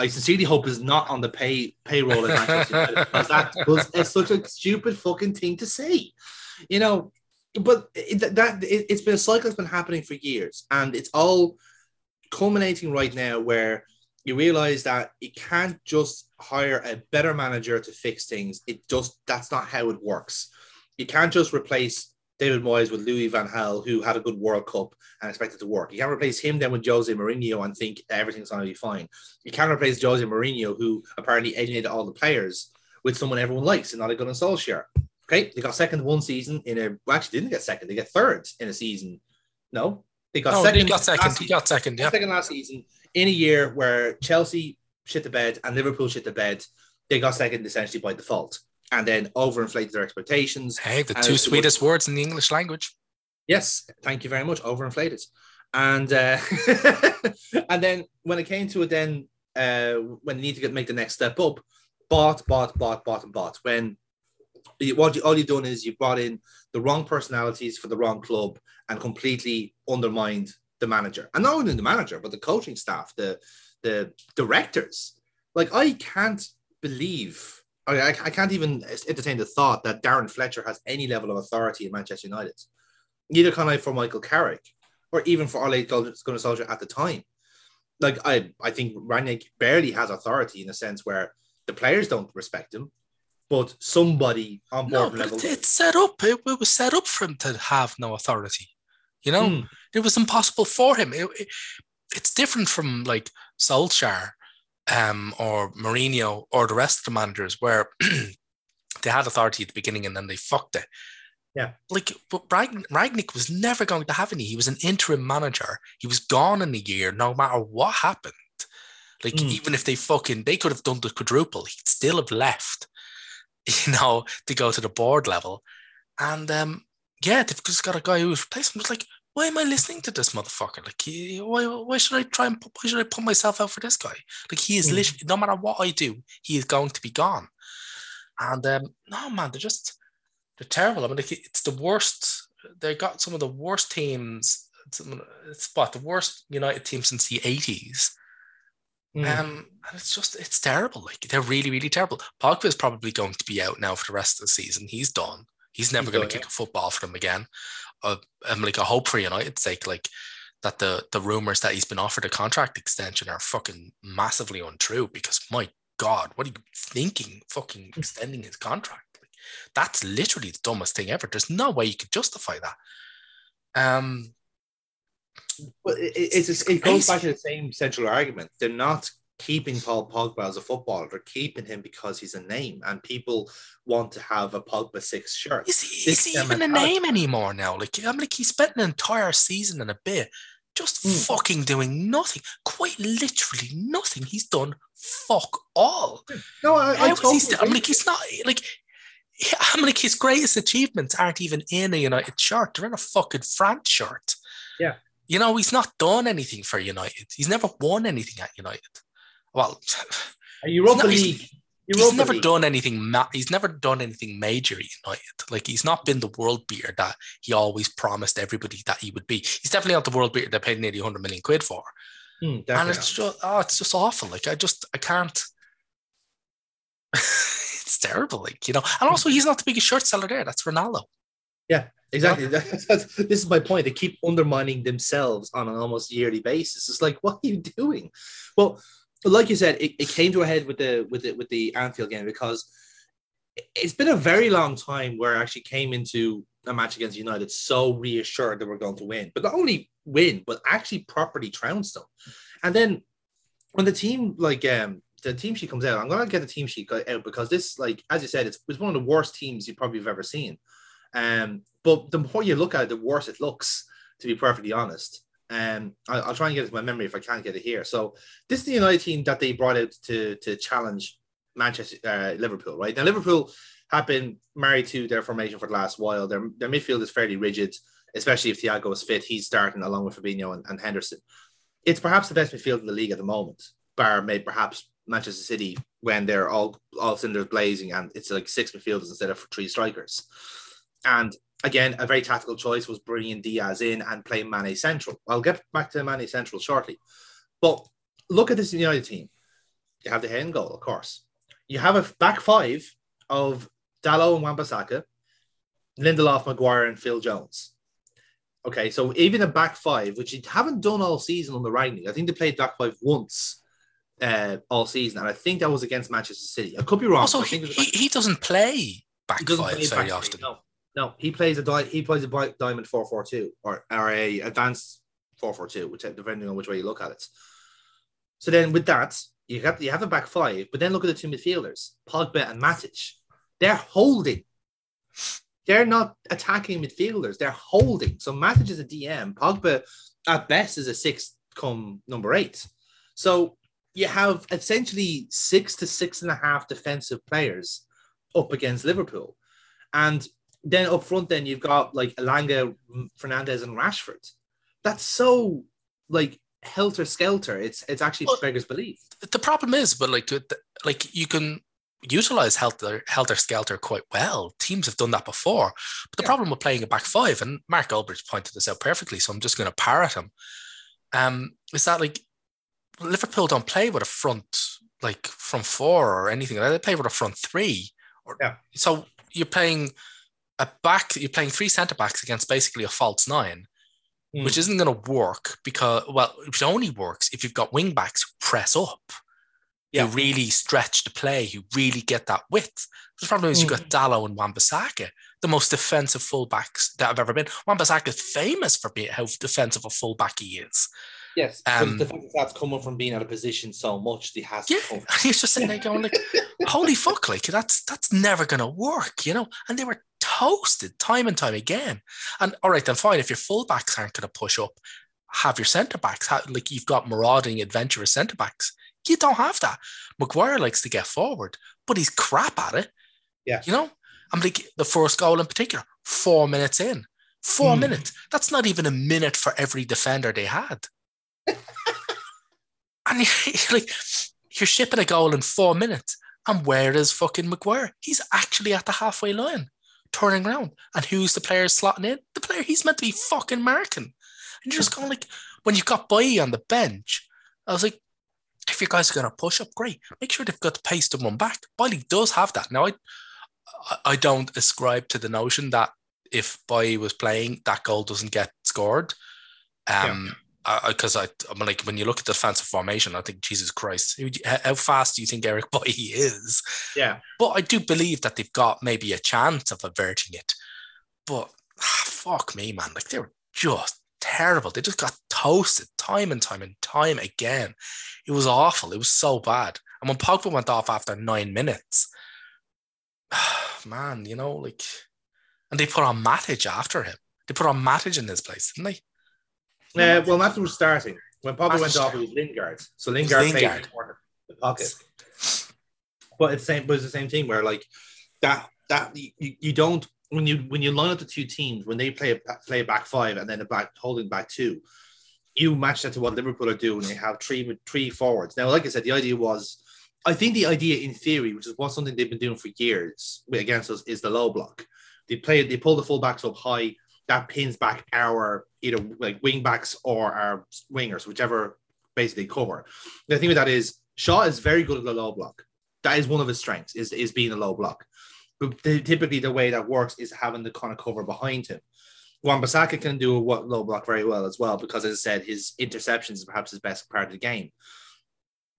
I sincerely hope is not on the pay payroll at Manchester United, that was such a stupid fucking thing to say. You know, but it, that it, it's been a cycle that's been happening for years, and it's all culminating right now where you realize that you can't just hire a better manager to fix things. It just that's not how it works. You can't just replace David Moyes with Louis Van Gaal, who had a good World Cup and expected to work. You can't replace him then with Jose Mourinho and think everything's going to be fine. You can't replace Jose Mourinho, who apparently alienated all the players, with someone everyone likes and not a good Solskjaer. Okay, they got second one season in a. Well, actually, didn't get second. They get third in a season. No, they got no, second. They got second. He got second. Yeah, second last season in a year where Chelsea shit the bed and Liverpool shit the bed, they got second essentially by default and then overinflated their expectations. Hey, the two sweetest words in the English language. Yes, thank you very much. Overinflated. And uh, and then when it came to it, then uh, when they need to get make the next step up, bought, bought, bought, bought, and bought. When what you, all you've done is you brought in the wrong personalities for the wrong club and completely undermined the manager, and not only the manager, but the coaching staff, the the directors. Like I can't believe, I, I can't even entertain the thought that Darren Fletcher has any level of authority in Manchester United. Neither can I for Michael Carrick, or even for Ole Gunnar Solskjaer at the time. Like I, I think Rangnick barely has authority in a sense where the players don't respect him. but somebody on board but level. it, it's set up. It, it was set up for him to have no authority. You know, Mm. it was impossible for him. It, it- it's different from like Solskjaer um, or Mourinho or the rest of the managers where they had authority at the beginning and then they fucked it. Yeah. Like, but Ragn- Rangnick was never going to have any. He was an interim manager. He was gone in a year, no matter what happened. Like, Mm. even if they fucking, they could have done the quadruple, he'd still have left, you know, to go to the board level. And um, yeah, they've just got a guy who's replaced him. It's like, why am I listening to this motherfucker? Like, he, why, why should I try and put, why should I put myself out for this guy? Like, he is Mm. literally, no matter what I do, he is going to be gone. And um, no, man, they're just, they're terrible. I mean, like, it's the worst. They got some of the worst teams. Some, it's what the worst United team since the 80s. Mm. Um, and it's just it's terrible. Like they're really, really terrible. Pogba is probably going to be out now for the rest of the season. He's done. He's never going to kick a football for them again. Uh, I'm like I hope for United's sake, like that the the rumors that he's been offered a contract extension are fucking massively untrue. Because my God, what are you thinking? Fucking extending his contract? Like that's literally the dumbest thing ever. There's no way you could justify that. Um, But it, it- it's It's it goes back to the same central argument. They're not keeping Paul Pogba as a footballer. They're keeping him because he's a name, and people want to have a Pogba six shirt. Is he, is he even a name anymore now? Like I'm like he spent an entire season and a bit just Hmm. fucking doing nothing, quite literally nothing. He's done fuck all. No, I, I he totally st- I'm like he's not like. I'm like his greatest achievements aren't even in a United shirt; they're in a fucking France shirt. Yeah. you know he's not done anything for United. He's never won anything at United. Well, Europa he's League. he's never League. done anything. Ma- he's never done anything major at United. Like he's not been the world beater that he always promised everybody that he would be. He's definitely not the world beater they paid nearly 100 million quid for. Hmm, and it's just oh, it's just awful. Like I just I can't. it's terrible. Like you know, and also he's not the biggest shirt seller there. That's Ronaldo. Yeah, exactly. That's, that's- this is my point. They keep undermining themselves on an almost yearly basis. It's like, what are you doing? Well, like you said, it, it came to a head with the with the with the Anfield game because it's been a very long time where I actually came into a match against United so reassured that we're going to win, but not only win, but actually properly trounced them. And then when the team like um the team sheet comes out, I'm gonna get the team sheet out because this, like as you said, it's, it's one of the worst teams you probably have ever seen. Um, but the more you look at it, the worse it looks, to be perfectly honest. Um, I'll, I'll try and get it to my memory if I can't get it here. So this is the United team that they brought out to to challenge Manchester uh, Liverpool, right? Now Liverpool have been married to their formation for the last while. Their their midfield is fairly rigid, especially if Thiago is fit. He's starting along with Fabinho and, and Henderson. It's perhaps the best midfield in the league at the moment, bar maybe perhaps Manchester City when they're all all cylinders blazing and it's like six midfielders instead of three strikers. And again, a very tactical choice was bringing Diaz in and playing Mane central. I'll get back to Mane central shortly. But look at this United team. You have the head and goal, of course. You have a back five of Dalot and Wan-Bissaka, Lindelof, Maguire, and Phil Jones. Okay, so even a back five, which you haven't done all season on the Rangnick. I think they played back five once uh, all season, and I think that was against Manchester City. I could be wrong. Also, he, think it was he, he doesn't play back doesn't five play very back often. three, No, no, he plays a di- he plays a diamond four four two or or a advanced four four two, which depending on which way you look at it. So then with that, you have you have a back five, but then look at the two midfielders, Pogba and Matic. They're holding. They're not attacking midfielders. They're holding. So Matic is a DM. Pogba, at best, is a six come number eight. So you have essentially six to six and a half defensive players up against Liverpool. And then up front, then you've got like Elanga, Fernandes, and Rashford. That's so like helter skelter. It's it's actually Well- beggars belief. The problem is, but like, like you can utilize helter helter skelter quite well. Teams have done that before. But the Yeah. problem with playing a back five, and Mark Goldbridge pointed this out perfectly, so I'm just going to parrot him. Um, is that like Liverpool don't play with a front like front four or anything. They play with a front three. Or Yeah. so you're playing a back. You're playing three centre backs against basically a false nine Hmm. which isn't going to work because well it only works if you've got wing backs who press up Yeah. who really stretch the play, who really get that width. The problem is you've got Dalot and Wan-Bissaka, the most defensive fullbacks that I've ever been. Wan-Bissaka is famous for being how defensive a fullback he is. Yes, Um, the fact that that's coming from being out of position so much, he has Yeah, to he's just sitting there going like, "Holy fuck! Like that's that's never gonna work," you know. And they were toasted time and time again. And all right, then fine. If your fullbacks aren't gonna push up, have your centre backs. Have, like you've got marauding, adventurous centre backs. You don't have that. Maguire likes to get forward, but he's crap at it. Yeah. you know. I'm like the first goal in particular, four minutes in, four Mm. minutes. That's not even a minute for every defender they had. and you're like, you're shipping a goal in four minutes. And where is fucking Maguire? He's actually at the halfway line, turning around. And who's the player slotting in? The player he's meant to be fucking marking. And you're just going like, when you've got Bailly on the bench, I was like, if you guys are going to push up, great. Make sure they've got the pace to run back. Bailly does have that. Now, I, I- don't ascribe to the notion that if Bailly was playing, that goal doesn't get scored. Um, because I, I, am like when you look at the defensive formation, I think Jesus Christ, how fast do you think Eric Bailly is? Yeah, But I do believe that they've got maybe a chance of averting it. But ah, fuck me, man. Like they were just terrible. They just got toasted time and time and time again. It was awful. It was so bad. And when Pogba went off after nine minutes, man, you know, like, and they put on Matic after him. They put on Matic in this place, didn't they? Uh, well, Matic was starting. When Pogba went off, it was Lingard. So Lingard played Lingard. the pocket. But it's the same. But it's the same thing where like that. That you, you don't when you when you line up the two teams when they play play a back five and then a back holding back two, you match that to what Liverpool are doing. They have three three forwards. Now, like I said, the idea was. I think the idea in theory, which is what something they've been doing for years against us, is the low block. They play, they pull the fullbacks up high, that pins back our either like wing backs or our wingers, whichever basically cover. The thing with that is Shaw is very good at the low block. That is one of his strengths, is, is being a low block. But typically the way that works is having the kind of cover behind him. Wan Bissaka can do a low block very well as well, because as I said, his interceptions is perhaps his best part of the game.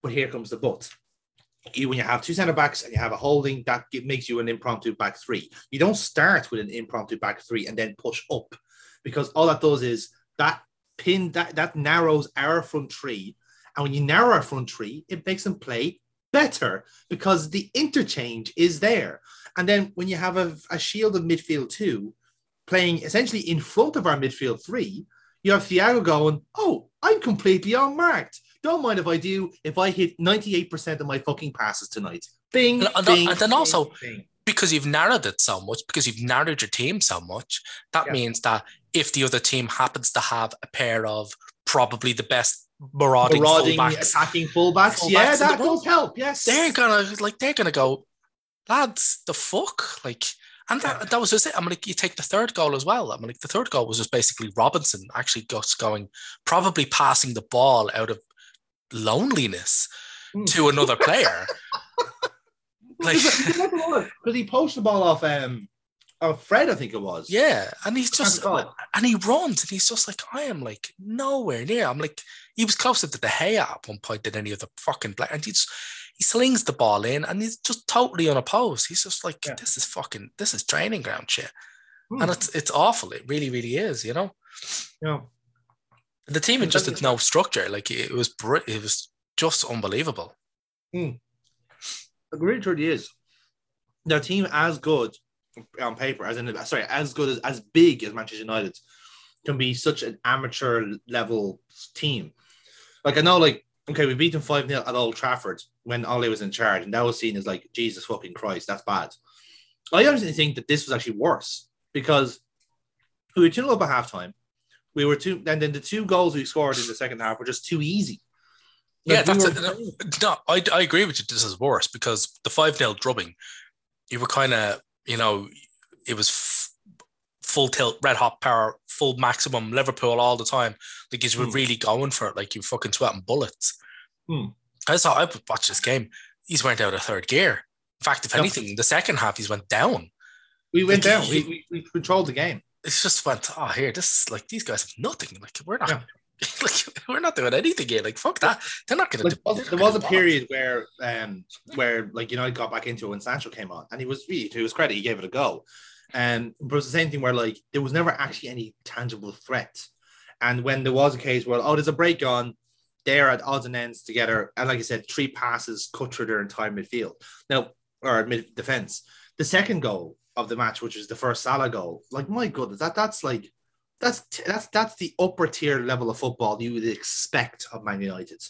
But here comes the but. You, when you have two centre backs and you have a holding, that makes you an impromptu back three. You don't start with an impromptu back three and then push up, because all that does is that pin that that narrows our front three, and when you narrow our front three, it makes them play better because the interchange is there. And then when you have a, a shield of midfield two playing essentially in front of our midfield three, you have Thiago going, "Oh, I'm completely unmarked." Don't mind if I do. If I hit 98% of my fucking passes tonight. Bing, And- bing, and then also- bing. because you've narrowed it so much, because you've narrowed your team so much, that Yeah. means that if the other team happens to have a pair of probably the best marauding, marauding fullbacks, attacking fullbacks. Fullbacks yeah, that world. does help. Yes. they're gonna like they're gonna go, lads, the fuck, like. And that, that was just it. I'm like, you take the third goal as well. I'm like, the third goal was just basically Robertson actually just going, probably passing the ball out of loneliness Hmm. to another player. like, because he poached the ball off um off Fred, I think it was. yeah, and he's just and he runs and he's just like, I am like nowhere near. I'm like, he was closer to the hay at one point than any other fucking player. And he's he slings the ball in and he's just totally unopposed. He's just like, Yeah. this is fucking this is training ground shit. Hmm. And it's it's awful. It really, really is, you know. Yeah. The team had just Exactly. had no structure. Like it was it was just unbelievable. It really truly is. Their team as good on paper, as in sorry, as good as as big as Manchester United can be such an amateur level team. Like I know, like okay, we beat them five 0 at Old Trafford when Ole was in charge, and that was seen as like Jesus fucking Christ, that's bad. I honestly think that this was actually worse because we were two 0 up at halftime. We were two, and then the two goals we scored in the second half were just too easy. Yeah, Like, we that's were- it. No, I, I agree with you. This is worse because the 5 0 drubbing, you were kind of, you know, it was f- full tilt, red hot power, full maximum Liverpool all the time. Like, you were Hmm. really going for it, like you fucking sweating bullets. Hmm. I saw, I watched this game. He's went out of third gear. In fact, if anything, the second half, he's went down. We went Like, down. he- We, we, we controlled the game. It's just went, oh, here, this like, these guys have nothing. Like, we're not, Yeah. like we're not doing anything here. Like fuck that. They're not gonna. Like, do, there was a period where um where like United got back into it when Sancho came on, and he was really to his credit, he gave it a go. And but it was the same thing where like there was never actually any tangible threat. And when there was a case where oh, there's a break on, they're at odds and ends together, and like I said, three passes cut through their entire midfield. Now or mid defense. The second goal of the match, which is the first Salah goal, like my goodness, that that's like that's that's that's the upper tier level of football you would expect of Man United.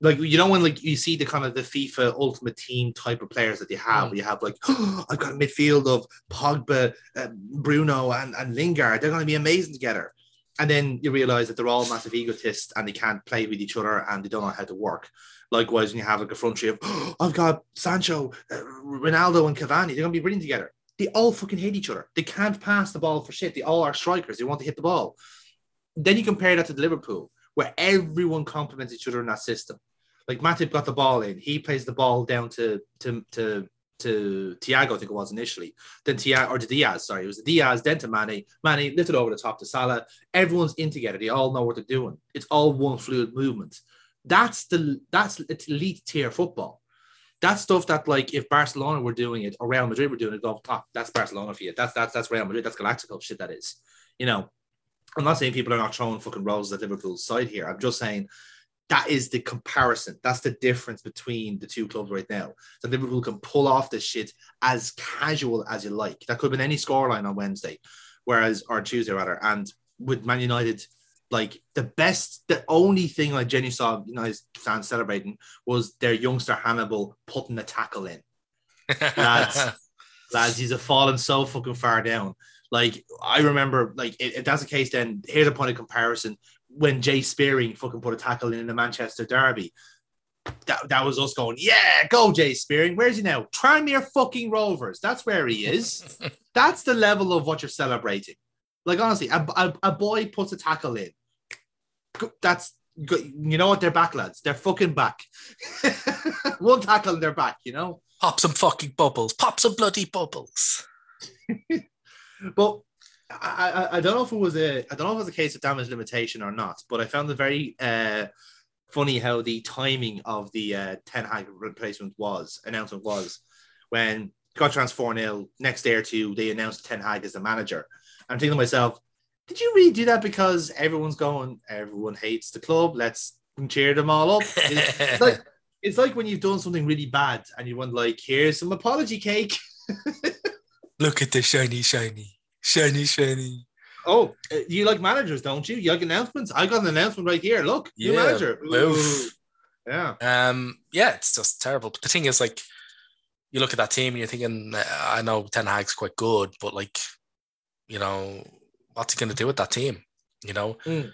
Like you know when like you see the kind of the FIFA Ultimate Team type of players that they have, Mm. you have like I've got a midfield of Pogba, uh, Bruno, and and Lingard. They're going to be amazing together. And then you realize that they're all massive egotists and they can't play with each other and they don't know how to work. Likewise, when you have like a front three of I've got Sancho, uh, Ronaldo, and Cavani, they're going to be brilliant together. They all fucking hate each other. They can't pass the ball for shit. They all are strikers. They want to hit the ball. Then you compare that to the Liverpool, where everyone complements each other in that system. Like Matip got the ball in, he plays the ball down to to to to Thiago, I think it was initially. Then Thiago or to Diaz, sorry, it was Diaz, then to Mane. Mane lifted over the top to Salah. Everyone's in together. They all know what they're doing. It's all one fluid movement. That's the that's elite tier football. That's stuff that like if Barcelona were doing it or Real Madrid were doing it, go top. That's Barcelona for you. That's that's that's Real Madrid. That's Galactical shit. That is. You know, I'm not saying people are not throwing fucking roses at Liverpool's side here. I'm just saying that is the comparison. That's the difference between the two clubs right now. So Liverpool can pull off this shit as casual as you like. That could have been any scoreline on Wednesday, whereas or Tuesday rather. And with Man United, like the best, the only thing I genuinely saw United fans celebrating was their youngster Hannibal putting a tackle in. Lads. Lads, he's a fallen so fucking far down. Like I remember, like if, that's the case, then here's a point of comparison when Jay Spearing fucking put a tackle in the Manchester Derby. That, that was us going, yeah, go Jay Spearing. Where's he now? Tranmere fucking Rovers. That's where he is. That's the level of what you're celebrating. Like honestly, a, a, a boy puts a tackle in. That's good. You know what? They're back, lads. They're fucking back. One tackle and they're back. You know. Pop some fucking bubbles. Pop some bloody bubbles. But I, I, I don't know if it was a I don't know if it was a case of damage limitation or not, but I found it very uh, funny how the timing of the uh, Ten Hag replacement was announcement was when got trans 4 0, next day or two, they announced Ten Hag as the manager. I'm thinking to myself, did you really do that because everyone's going, everyone hates the club, let's cheer them all up? It's, like it's like when you've done something really bad and you want like, here's some apology cake. Look at the shiny, shiny, shiny, shiny. Oh, uh, you like managers, don't you? You like announcements? I got an announcement right here. Look, new Yeah, manager. oof. Yeah. Um, yeah, it's just terrible. But the thing is, like, you look at that team and you're thinking, uh, I know Ten Hag's quite good, but like, you know, what's he going to do with that team? You know, Mm.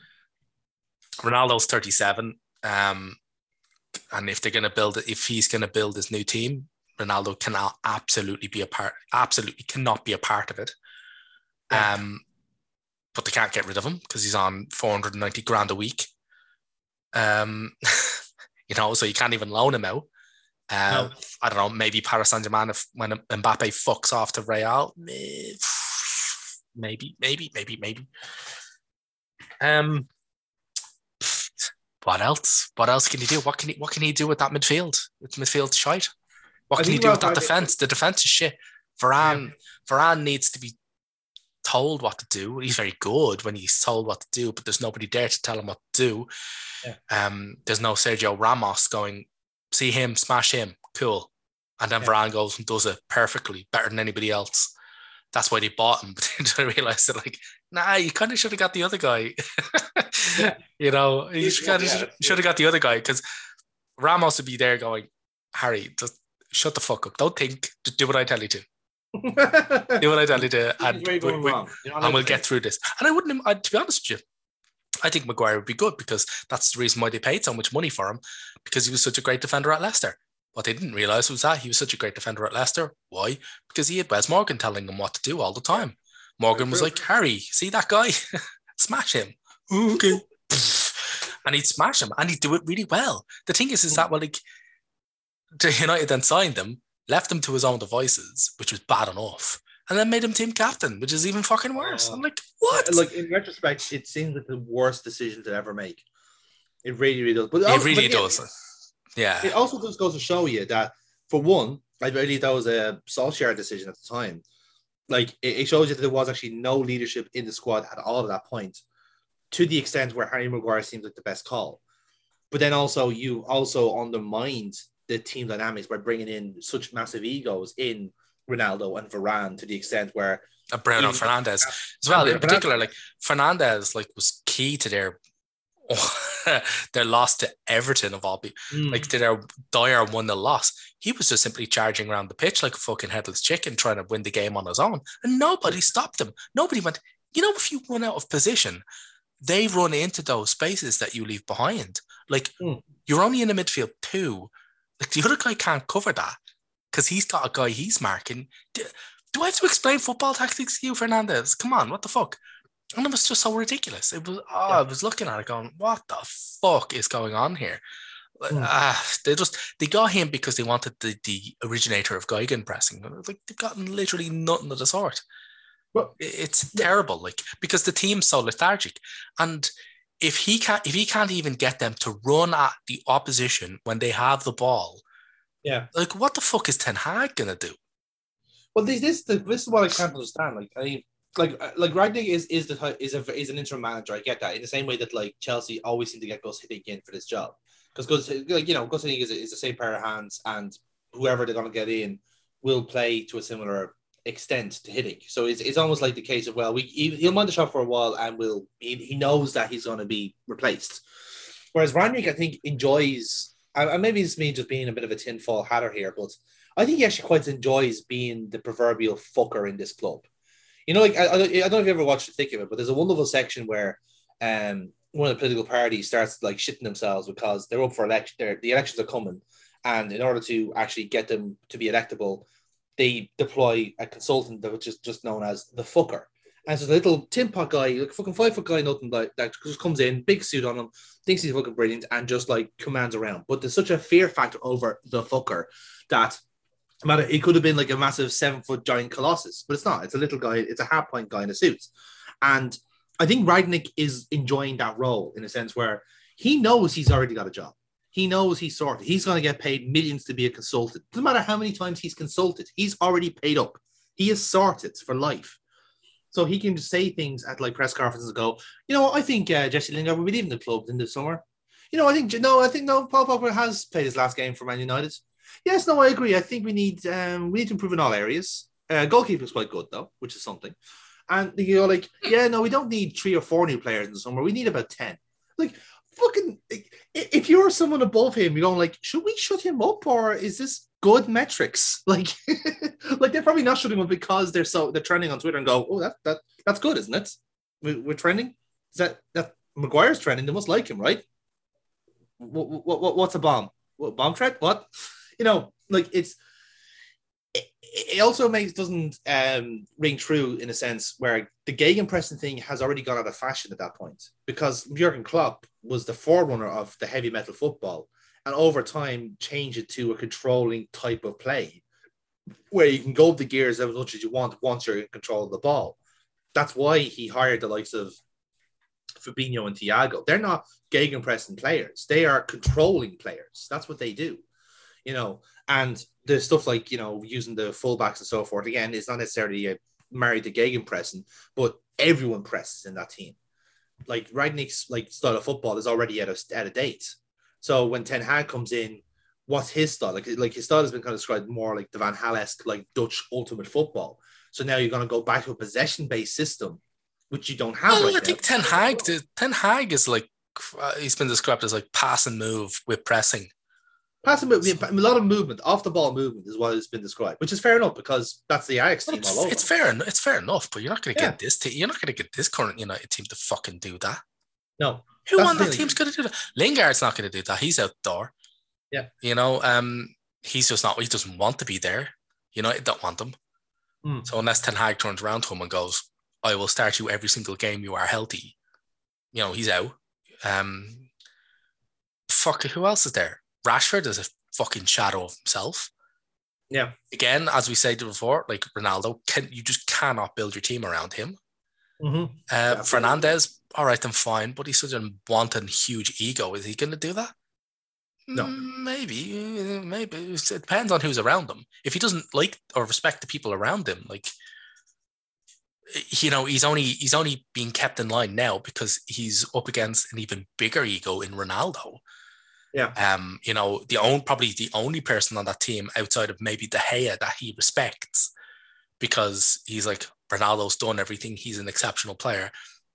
Ronaldo's 37. Um, and if they're going to build it, if he's going to build his new team, Ronaldo cannot absolutely be a part, absolutely cannot be a part of it. Yeah. Um, but they can't get rid of him because he's on 490 grand a week. Um, you know, so you can't even loan him out. Um, No. I don't know, maybe Paris Saint Germain if when Mbappe fucks off to Real, eh, maybe, maybe, maybe, maybe. Um, what else? What else can he do? What can he? What can he do with that midfield? With midfield shite. What can he do with that defense? The defense is shit. Varane, Varane needs to be told what to do. He's very good when he's told what to do, but there's nobody there to tell him what to do. Yeah. Um, there's no Sergio Ramos going, see him, smash him, cool. And then Yeah. Varane goes and does it perfectly, better than anybody else. That's why they bought him. But then I realized that, like, nah, you kind of should have got the other guy. Yeah. You know, you should of yeah, have got the other guy because Ramos would be there going, Harry, just shut the fuck up. Don't think, just do what I tell you to. Do what I tell you to, and we- we- wrong? You're not and we'll get through this. And I wouldn't, I, to be honest with you, I think Maguire would be good because that's the reason why they paid so much money for him because he was such a great defender at Leicester. What they didn't realize was that he was such a great defender at Leicester. Why? Because he had Wes Morgan telling him what to do all the time. Morgan was like, Harry, see that guy? Smash him. Okay. and he'd smash him and he'd do it really well. The thing is, is that, well, like, the United then signed him, left him to his own devices, which was bad enough. and then made him team captain, which is even fucking worse. Oh. I'm like, what? Like in retrospect, it seems like the worst decision to ever make. It really, really does. But it really but does. Yeah. It also just goes to show you that, for one, I believe that was a Solskjaer decision at the time. Like it, it shows you that there was actually no leadership in the squad at all at that point, to the extent where Harry Maguire seems like the best call. But then also you also undermined the team dynamics by bringing in such massive egos in Ronaldo and Varane to the extent where Bruno Fernandes as well. In particular, like Fernandes, like was key to their their loss to Everton of all people. Like did our dire one 0 loss. He was just simply charging around the pitch like a fucking headless chicken, trying to win the game on his own, and nobody stopped him. Nobody went. You know, if you run out of position, they run into those spaces that you leave behind. Like Mm. you're only in the midfield two. Like the other guy can't cover that because he's got a guy he's marking. Do, do I have to explain football tactics to you, Fernandes? Come on, what the fuck? And it was just so ridiculous. It was. Oh, I was looking at it, going, "What the fuck is going on here?" Hmm. ah, they just they got him because they wanted the, the originator of gegenpressing. Like they've gotten literally nothing of the sort. Well, It- It's terrible, like because the team's so lethargic, and if he can't if he can't even get them to run at the opposition when they have the ball, yeah. like what the fuck is Ten Hag gonna do? Well, this this this is what I can't understand. Like I like uh, like Rangnick is is the is a is an interim manager. I get that in the same way that like Chelsea always seem to get Gus Hiddink in for this job because Gus like you know Gus Hiddink is, is the same pair of hands and whoever they're going to get in will play to a similar extent to Hiddink. So it's, it's almost like the case of well we he, he'll mind the shop for a while and will he, he knows that he's going to be replaced. Whereas Rangnick, I think enjoys and maybe it's me just being a bit of a tinfoil hatter here, but I think he actually quite enjoys being the proverbial fucker in this club. You know, like I, I, don't, know if you ever watched the thick of it, but there's a wonderful section where um one of the political parties starts like shitting themselves because they're up for election. The elections are coming, and in order to actually get them to be electable, they deploy a consultant that which is just known as the fucker. And so the little tin pot guy, like fucking five foot guy, nothing like that, just comes in, big suit on him, thinks he's fucking brilliant, and just like commands around. But there's such a fear factor over the fucker that matter it could have been like a massive seven foot giant colossus, but it's not. It's a little guy, it's a half point guy in a suit. And I think Rangnick is enjoying that role in a sense where he knows he's already got a job. He knows he's sorted. He's going to get paid millions to be a consultant. Doesn't matter how many times he's consulted, he's already paid up. He is sorted for life. So he can just say things at like press conferences and go, you know, I think uh, Jesse Lingard will be leaving the club in the summer. You know, I think no, I think no, Paul Pogba has played his last game for Man United. Yes, no, I agree. I think we need um, we need to improve in all areas. Uh, goalkeeper's quite good though, which is something. And you go like, yeah, no, we don't need three or four new players in the summer. We need about ten. Like, fucking, if you're someone above him, you're going like, should we shut him up or is this good metrics? Like, like they're probably not shutting up because they're so they're trending on Twitter and go, oh, that that that's good, isn't it? We, we're trending. Is that that Maguire's trending? They must like him, right? What, what, what what's a bomb? What bomb threat? What? You know, like it's it, also makes doesn't um, ring true in a sense where the gegenpressing thing has already gone out of fashion at that point because Jurgen Klopp was the forerunner of the heavy metal football and over time changed it to a controlling type of play where you can go up the gears as much as you want once you're in control of the ball. That's why he hired the likes of Fabinho and Thiago. They're not gegenpressing players; they are controlling players. That's what they do, you know. And the stuff like you know using the fullbacks and so forth again is not necessarily a married to gegenpressing, but everyone presses in that team. Like Rangnick's like style of football is already at a at a date. So when Ten Hag comes in, what's his style? Like like his style has been kind of described more like the Van Gaal-esque like Dutch ultimate football. So now you're going to go back to a possession based system, which you don't have Well, right I now. think Ten Hag, Ten Hag is like uh, he's been described as like pass and move with pressing. Passing move, a lot of movement, off the ball movement is what has been described, which is fair enough because that's the Ajax team it's, all over. it's fair. It's fair enough, but you're not going to Yeah. get this. Te- you're not going to get this current United team to fucking do that. No, Who on the that team's going to do that? Lingard's not going to do that. He's out outdoor. Yeah. You know, um, he's just not. He doesn't want to be there. United don't want him. Hmm. So unless Ten Hag turns around to him and goes, "I will start you every single game you are healthy," you know, he's out. Um, fuck. Who else is there? Rashford is a fucking shadow of himself. Yeah. Again, as we said before, like Ronaldo, can you just cannot build your team around him. Mm-hmm. Uh, Yeah, Fernandes, all right, then fine, but he's such a wanton, huge ego. Is he going to do that? No. Mm, Maybe, maybe it depends on who's around him. If he doesn't like or respect the people around him, like you know, he's only he's only being kept in line now because he's up against an even bigger ego in Ronaldo. Yeah. Um, you know, the own probably the only person on that team outside of maybe De Gea that he respects because he's like Ronaldo's done everything. He's an exceptional player.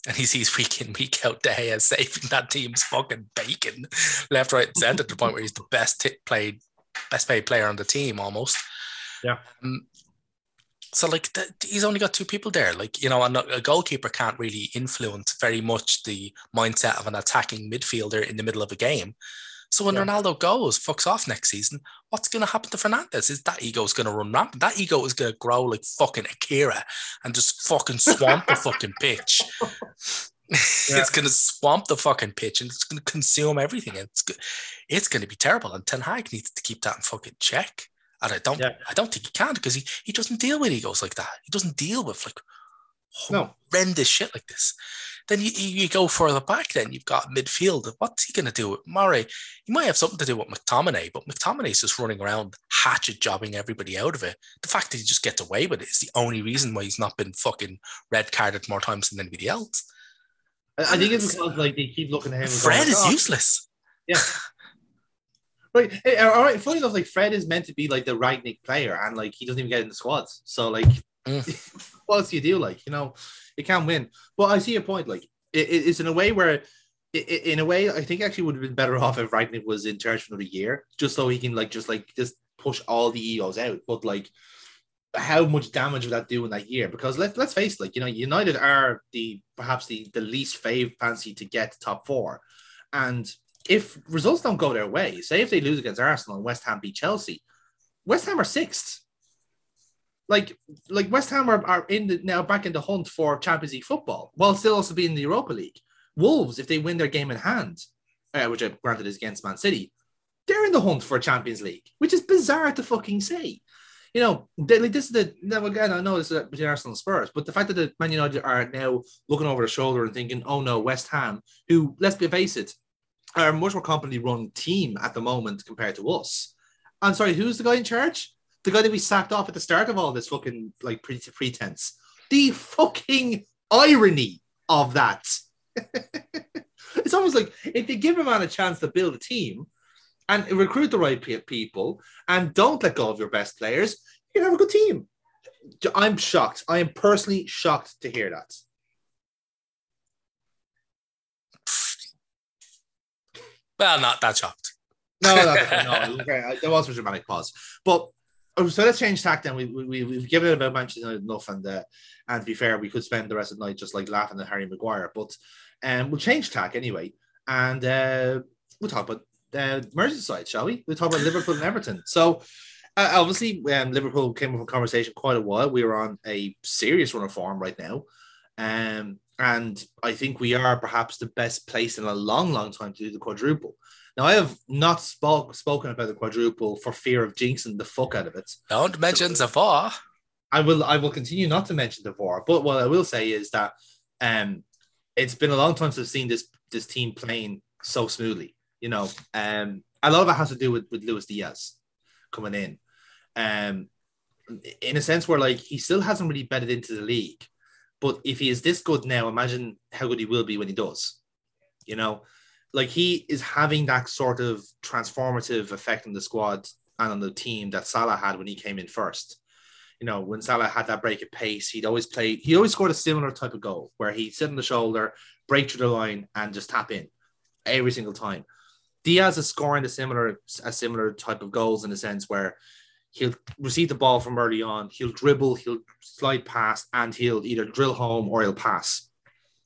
And he sees week in, week out De Gea saving that team's fucking bacon left, right, and center to the point where he's the best t- played, best paid player on the team almost. Yeah. Um, so like th- he's only got two people there. Like, you know, and a goalkeeper can't really influence very much the mindset of an attacking midfielder in the middle of a game. So when Yeah. Ronaldo goes, fucks off next season, what's going to happen to Fernandes? Is that ego's going to run rampant? That ego is going to grow like fucking Akira and just fucking swamp the fucking pitch. Yeah. it's going to swamp the fucking pitch and it's going to consume everything. It's it's going to be terrible. And Ten Hag needs to keep that in fucking check. And I don't, Yeah. I don't think he can because he he doesn't deal with egos like that. He doesn't deal with like No. horrendous shit like this. Then you, you go further back. Then you've got midfield. What's he going to do with Murray? He might have something to do with McTominay, but McTominay's just running around hatchet jobbing everybody out of it. The fact that he just gets away with it is the only reason why he's not been fucking red carded more times than anybody else. I, think it's because like they keep looking at him. Fred is "Oh, useless. Yeah. Right. Hey, all right. Funny enough, like Fred is meant to be like the right Rangnick player, and like he doesn't even get in the squads. So like, Mm. what else do you do? Like, you know, you can't win. But I see your point. Like, it, it- it's in a way where, i- i- in a way, I think actually would have been better off if Rangnick was in charge for another year, just so he can like just like just push all the egos out. But like, how much damage would that do in that year? Because let's let's face it, like you know, United are the perhaps the the least fave fancy to get top four, and if results don't go their way, say if they lose against Arsenal and West Ham beat Chelsea, West Ham are sixth. Like like West Ham are, are in the now back in the hunt for Champions League football, while still also being in the Europa League. Wolves, if they win their game in hand, uh, which I granted is against Man City, they're in the hunt for Champions League, which is bizarre to fucking say. You know, they, like this is the now again. I know this is between Arsenal and Spurs, but the fact that the Man United are now looking over their shoulder and thinking, "Oh no, West Ham, who let's be face it, are a much more competently run team at the moment compared to us." I'm sorry, who's the guy in charge? The guy that we sacked off at the start of all this fucking like pre- pretense. The fucking irony of that. it's almost like if they give a man a chance to build a team and recruit the right pe- people and don't let go of your best players, you can have a good team. I'm shocked. I am personally shocked to hear that. Well, not that shocked. No, no, no. Okay, there was a dramatic pause, but oh, so let's change tack. Then we, we we've given it about Manchester enough, and uh, and to be fair, we could spend the rest of the night just like laughing at Harry Maguire. But um, we'll change tack anyway, and uh, we'll talk about uh, Merseyside, shall we? We'll talk about Liverpool and Everton. So. Uh, obviously, um, Liverpool came up a conversation quite a while. We are on a serious run of form right now. Um, and I think we are perhaps the best place in a long, long time to do the quadruple. Now, I have not spoke, spoken about the quadruple for fear of jinxing the fuck out of it. Don't mention Zavar. I will I will continue not to mention the VAR, but what I will say is that um, it's been a long time since I've seen this this team playing so smoothly. You know, um, a lot of it has to do with, with Luis Diaz coming in. Um, in a sense where like he still hasn't really bedded into the league. But if he is this good now, imagine how good he will be when he does. You know, like he is having that sort of transformative effect on the squad and on the team that Salah had when he came in first. You know, when Salah had that break of pace, he'd always play, he always scored a similar type of goal where he'd sit on the shoulder, break through the line, and just tap in every single time. Diaz is scoring a similar a similar type of goals in a sense where he'll receive the ball from early on, he'll dribble, he'll slide past, and he'll either drill home or he'll pass,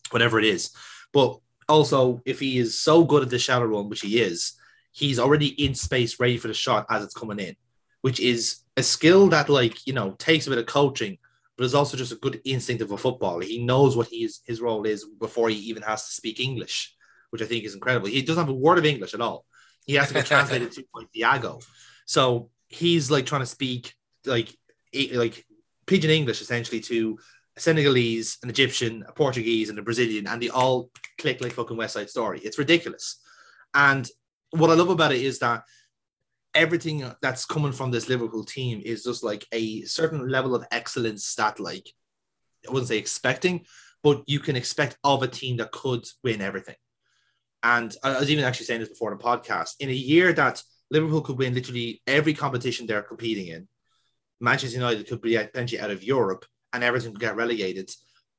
whatever it is. But also, if he is so good at the shadow run, which he is, he's already in space, ready for the shot as it's coming in, which is a skill that, like, you know, takes a bit of coaching, but is also just a good instinct of a footballer. He knows what he is, his role is before he even has to speak English, which I think is incredible. He doesn't have a word of English at all. He has to be translated to like Thiago. So he's like trying to speak like like pidgin English essentially to a Senegalese, an Egyptian, a Portuguese, and a Brazilian, and they all click like fucking West Side Story. It's ridiculous. And what I love about it is that everything that's coming from this Liverpool team is just like a certain level of excellence that like I wouldn't say expecting, but you can expect of a team that could win everything. And I was even actually saying this before in the podcast. In a year that Liverpool could win literally every competition they're competing in, Manchester United could be potentially out of Europe, and Everton get relegated.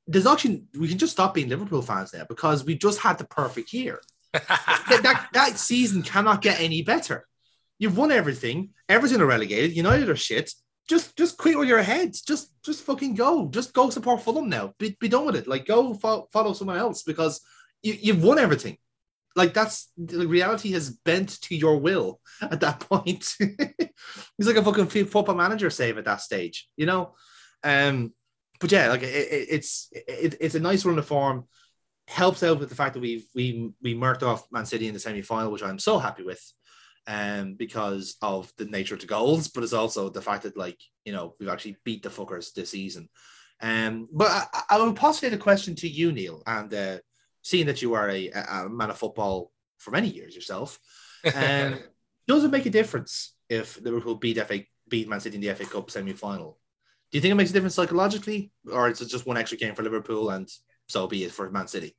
There's actually we can just stop being Liverpool fans now because we just had the perfect year. that, that, that season cannot get any better. You've won everything. Everton are relegated. United are shit. Just just quit with your heads. Just just fucking go. Just go support Fulham now. Be, be done with it. Like go fo- follow someone else because you, you've won everything. Like that's the reality has bent to your will at that point. He's like a fucking football manager save at that stage, you know. Um, but yeah, like it, it, it's it, it's a nice run of form. Helps out with the fact that we've we we murked off Man City in the semi final, which I'm so happy with um, because of the nature of the goals, but it's also the fact that like you know we've actually beat the fuckers this season. Um, but I, I will postulate a question to you, Neil, and uh, seeing that you are a, a man of football for many years yourself, um, does it make a difference if Liverpool beat FA beat Man City in the FA Cup semi final? Do you think it makes a difference psychologically, or is it just one extra game for Liverpool and so be it for Man City?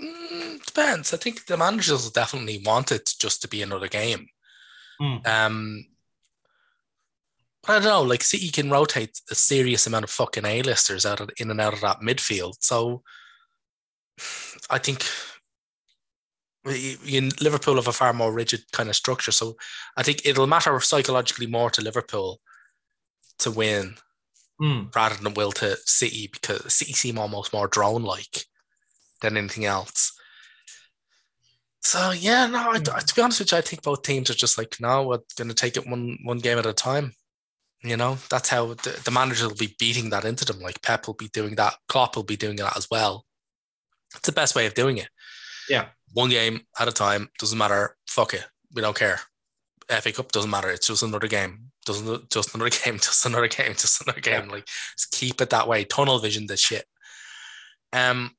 Mm, depends. I think the managers definitely want it just to be another game. Mm. Um, I don't know. Like City can rotate a serious amount of fucking A-listers out of, in and out of that midfield. So I think in Liverpool have a far more rigid kind of structure. So I think it'll matter psychologically more to Liverpool to win mm. rather than will to City because City seem almost more drone like than anything else. So yeah, no. I, to be honest with you, I think both teams are just like, no, we're going to take it one one game at a time. You know, that's how the, the manager will be beating that into them. Like Pep will be doing that, Klopp will be doing that as well. It's the best way of doing it. Yeah, one game at a time. Doesn't matter. Fuck it. We don't care. FA Cup doesn't matter. It's just another game. Doesn't just another game. Just another game. Just another game. Yeah. Like just keep it that way. Tunnel vision. This shit. Um,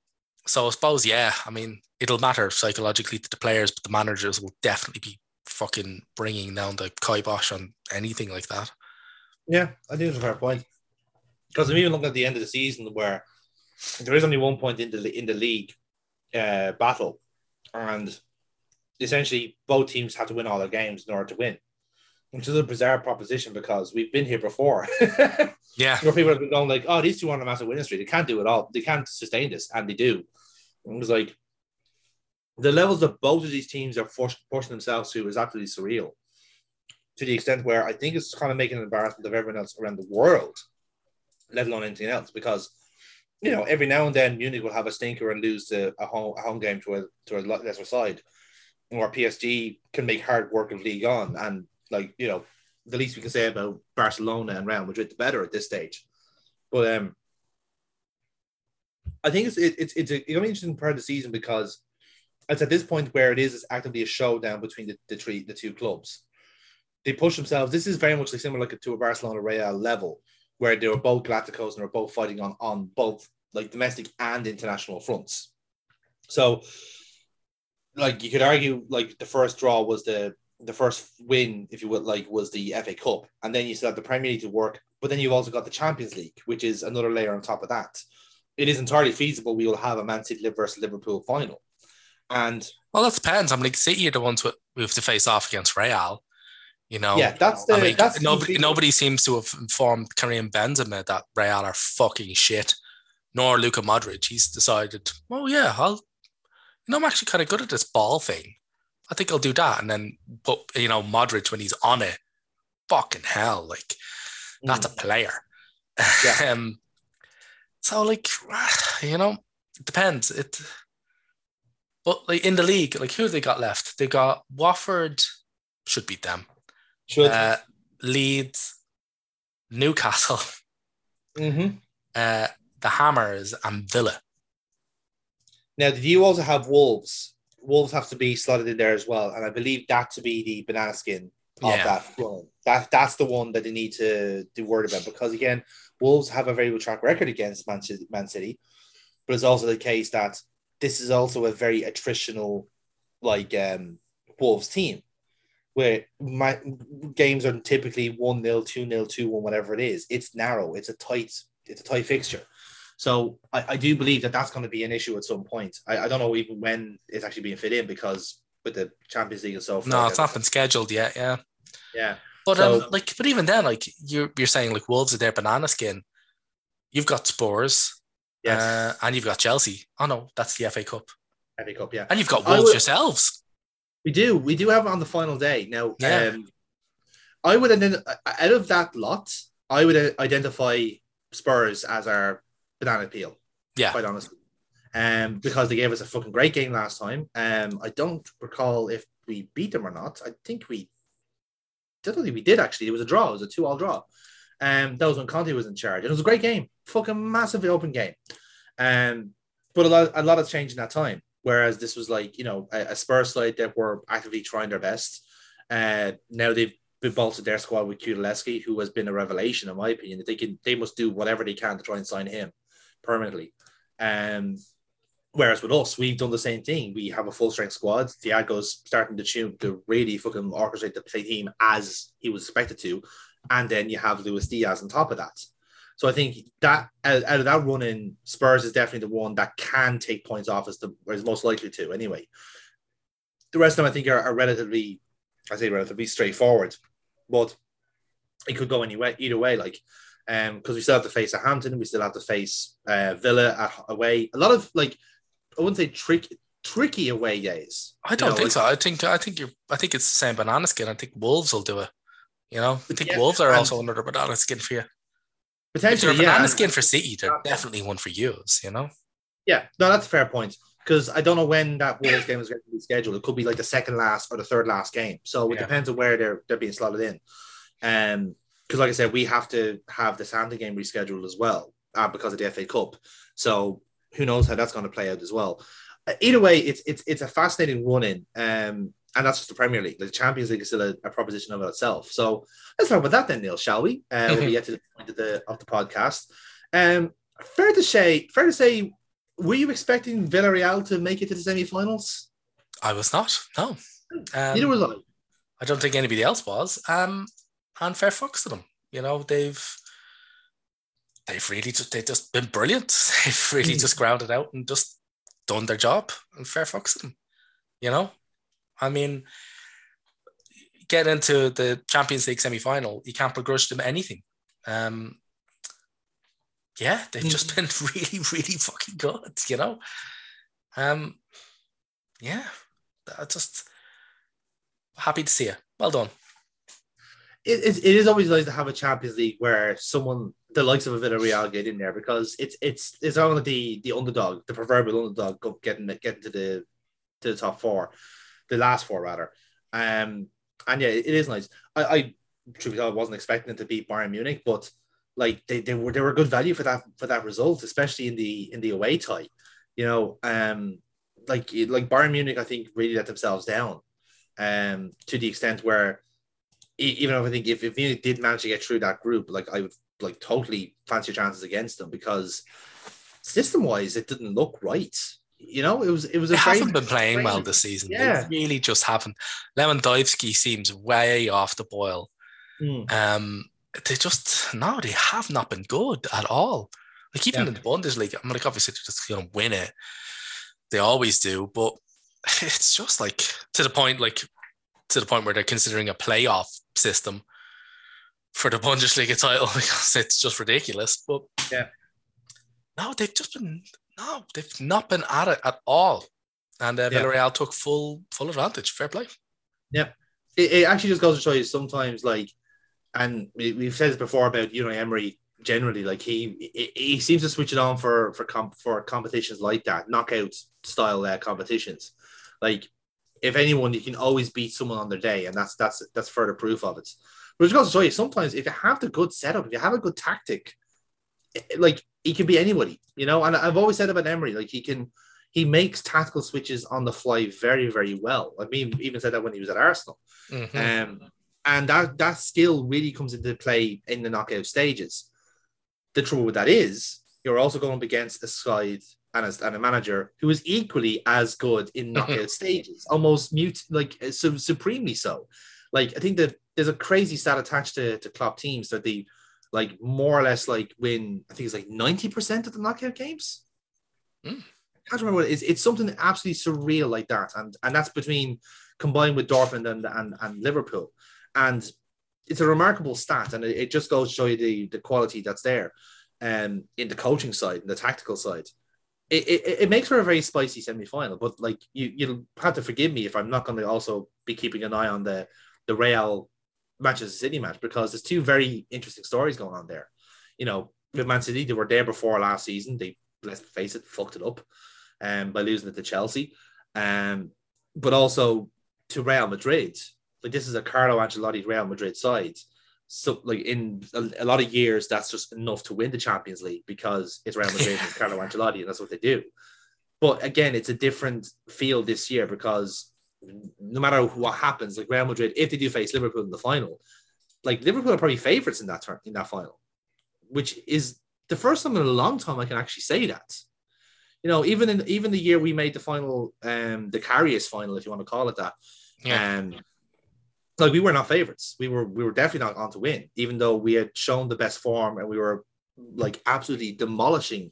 so I suppose, yeah, I mean, it'll matter psychologically to the players, but the managers will definitely be fucking bringing down the kibosh on anything like that. Yeah, I think it's a fair point. Because I'm even looking at the end of the season where there is only one point in the in the league uh, battle, and essentially both teams have to win all their games in order to win, which is a bizarre proposition because we've been here before. yeah, where people have been going like, "Oh, these two are on a massive winning streak. They can't do it all. They can't sustain this," and they do. It was like the levels that both of these teams are forcing themselves to is absolutely surreal. To the extent where I think it's kind of making an embarrassment of everyone else around the world, let alone anything else. Because you know, every now and then Munich will have a stinker and lose to a home, a home game to a to a lesser side, or PSG can make hard work of Ligue 1, and like you know, the least we can say about Barcelona and Real Madrid, the better at this stage. But um, I think it's it, it's it's a, it's an interesting part of the season because it's at this point where it is it's actively a showdown between the, the three the two clubs. They push themselves. This is very much like similar like to a Barcelona Real level, where they were both Galacticos and they were both fighting on on both like domestic and international fronts. So, like you could argue, like the first draw was the the first win, if you would like, was the FA Cup, and then you still have the Premier League to work, but then you've also got the Champions League, which is another layer on top of that it is entirely feasible we will have a Man City versus Liverpool final. And well, that depends. I mean, like City are the ones we have to face off against Real. You know, yeah, that's the. I mean, that's nobody, nobody seems to have informed Karim Benzema that Real are fucking shit, nor Luka Modric. He's decided, oh yeah, I'll, you know, I'm actually kind of good at this ball thing. I think I'll do that, and then put you know Modric when he's on it. Fucking hell, like that's mm. a player. Yeah. um, so like, you know, it depends. It, but like in the league, like who have they got left? They got Watford, should beat them. Should uh, Leeds, Newcastle, mm-hmm. uh, the Hammers, and Villa. Now, did you also have Wolves? Wolves have to be slotted in there as well, and I believe that to be the banana skin of Yeah. that run. That that's the one that they need to do worry about because again, Wolves have a very good track record against Man City, Man City, but it's also the case that this is also a very attritional, like um, Wolves team, where my games are typically one 0 two 0 two one, whatever it is. It's narrow. It's a tight. It's a tight fixture. So I, I do believe that that's going to be an issue at some point. I, I don't know even when it's actually being fit in because with the Champions League and so forth. No, it's not been scheduled yet. Yeah. Yeah. But So- um, like, but even then, like you're you're saying, like Wolves are their banana skin. You've got Spurs, Yes. uh, and you've got Chelsea. Oh no, that's the FA Cup, FA Cup. Yeah. and you've got Wolves would- yourselves. We do. We do have it on the final day. Now, Yeah. um, I would ident- out of that lot, I would uh, identify Spurs as our banana peel. Yeah. Quite honestly. Um, because they gave us a fucking great game last time. Um, I don't recall if we beat them or not. I think we I don't think we did actually. It was a draw. It was a two-all draw. Um, that was when Conte was in charge. And it was a great game. Fucking massively open game. Um, but a lot, a lot has changed in that time. Whereas this was like, you know, a, a Spurs side that were actively trying their best. Uh, now they've been bolstered their squad with Kulusevski, who has been a revelation, in my opinion. That they can, they must do whatever they can to try and sign him permanently. Um, whereas with us, we've done the same thing. We have a full strength squad. Thiago's starting to tune to really fucking orchestrate the play team as he was expected to, and then you have Luis Diaz on top of that. So I think that out of that run in, Spurs is definitely the one that can take points off as the or is most likely to anyway. The rest of them I think are, are relatively, I say relatively straightforward, but it could go any way either way. Like, um, because we still have to face Southampton, we still have to face uh, Villa at, away. A lot of like, I wouldn't say trick tricky away days. I don't You know, think like- so. I think I think you're. I think it's the same banana skin. I think Wolves will do it. You know, I think Yeah, Wolves are also another banana skin for you. If Potentially, a banana yeah. skin for City, they're definitely one for you. You know. Yeah, no, that's a fair point. Because I don't know when that Wolves game is going to be scheduled. It could be like the second last or the third last game. So it depends on where they're they're being slotted in. Um, because like I said, we have to have the Santa game rescheduled as well uh, because of the FA Cup. So who knows how that's going to play out as well. Uh, either way, it's it's it's a fascinating run in. Um, and that's just the Premier League. The Champions League is still a, a proposition of itself. So let's talk about that then, Neil, shall we? Uh, when we get to the point of the of the podcast. Um, fair to say, fair to say, were you expecting Villarreal to make it to the semi-finals? I was not. No. Um, Neither was I. I don't think anybody else was. Um, and fair fucks to them. You know, they've they've really just they've just been brilliant. They've really Mm. just grounded out and just done their job. And fair fucks to them. You know, I mean, get into the Champions League semi final, you can't begrudge them anything. Um, yeah, they've just been really, really fucking good. You know, um, yeah, I just happy to see it. Well done. It, it, is always nice to have a Champions League where someone, the likes of a Villarreal, get in there because it's it's it's only the the underdog, the proverbial underdog, getting getting to the to the top four, the last four rather. Um, and yeah, it, it is nice. I, I truly I wasn't expecting to beat Bayern Munich, but like they, they were they were good value for that for that result, especially in the in the away tie. You know, um, like like Bayern Munich, I think really let themselves down, um, to the extent where even if I think if, if Munich did manage to get through that group, like I would like totally fancy chances against them because system wise it didn't look right. You know, it was it was a They haven't been playing well this season. Yeah. They really just haven't. Lewandowski seems way off the boil. Mm. Um, they just no, they have not been good at all. Like even Yeah. in the Bundesliga, I'm like obviously they're just gonna win it. They always do, but it's just like to the point, like to the point where they're considering a playoff system for the Bundesliga title because it's just ridiculous. But Yeah. no, they've just been no, they've not been at it at all. And uh, Yeah. Villarreal took full full advantage. Fair play. it, it actually just goes to show you sometimes like and we, we've said this before about you know Emery generally like he he, he seems to switch it on for for comp, for competitions like that knockout style uh, competitions like if anyone you can always beat someone on their day and that's that's that's further proof of it but it goes to show you sometimes if you have the good setup if you have a good tactic it- like he can be anybody you know and I've always said about Emery like he can he makes tactical switches on the fly very very well I mean even said that when he was at Arsenal Mhm. um, and that that skill really comes into play in the knockout stages. The trouble with that is you're also going up against a side and a, and a manager who is equally as good in knockout stages, almost mute like su- supremely so. Like I think that there's a crazy stat attached to to Klopp teams that they like more or less like win. I think it's like ninety percent of the knockout games. Mm. I can't remember what it is. It's something absolutely surreal like that, and and that's between combined with Dortmund and and, and Liverpool, and it's a remarkable stat, and it, it just goes to show you the the quality that's there, um, in the coaching side and the tactical side. It, it, it makes for a very spicy semi final, but like you you'll have to forgive me if I'm not going to also be keeping an eye on the the Real Manchester City match because there's two very interesting stories going on there. You know, with Man City, they were there before last season. They let's face it, fucked it up um, by losing it to Chelsea. Um, but also to Real Madrid. Like this is a Carlo Ancelotti Real Madrid side. So like in a, a, lot of years, that's just enough to win the Champions League because it's Real Madrid and Carlo Ancelotti, and that's what they do. But again, it's a different field this year because no matter what happens, like Real Madrid, if they do face Liverpool in the final, like Liverpool are probably favourites in that turn in that final, which is the first time in a long time I can actually say that. You know, even in even the year we made the final, um, the Karius final, if you want to call it that, yeah. um, like we were not favourites. We were we were definitely not on to win, even though we had shown the best form and we were like absolutely demolishing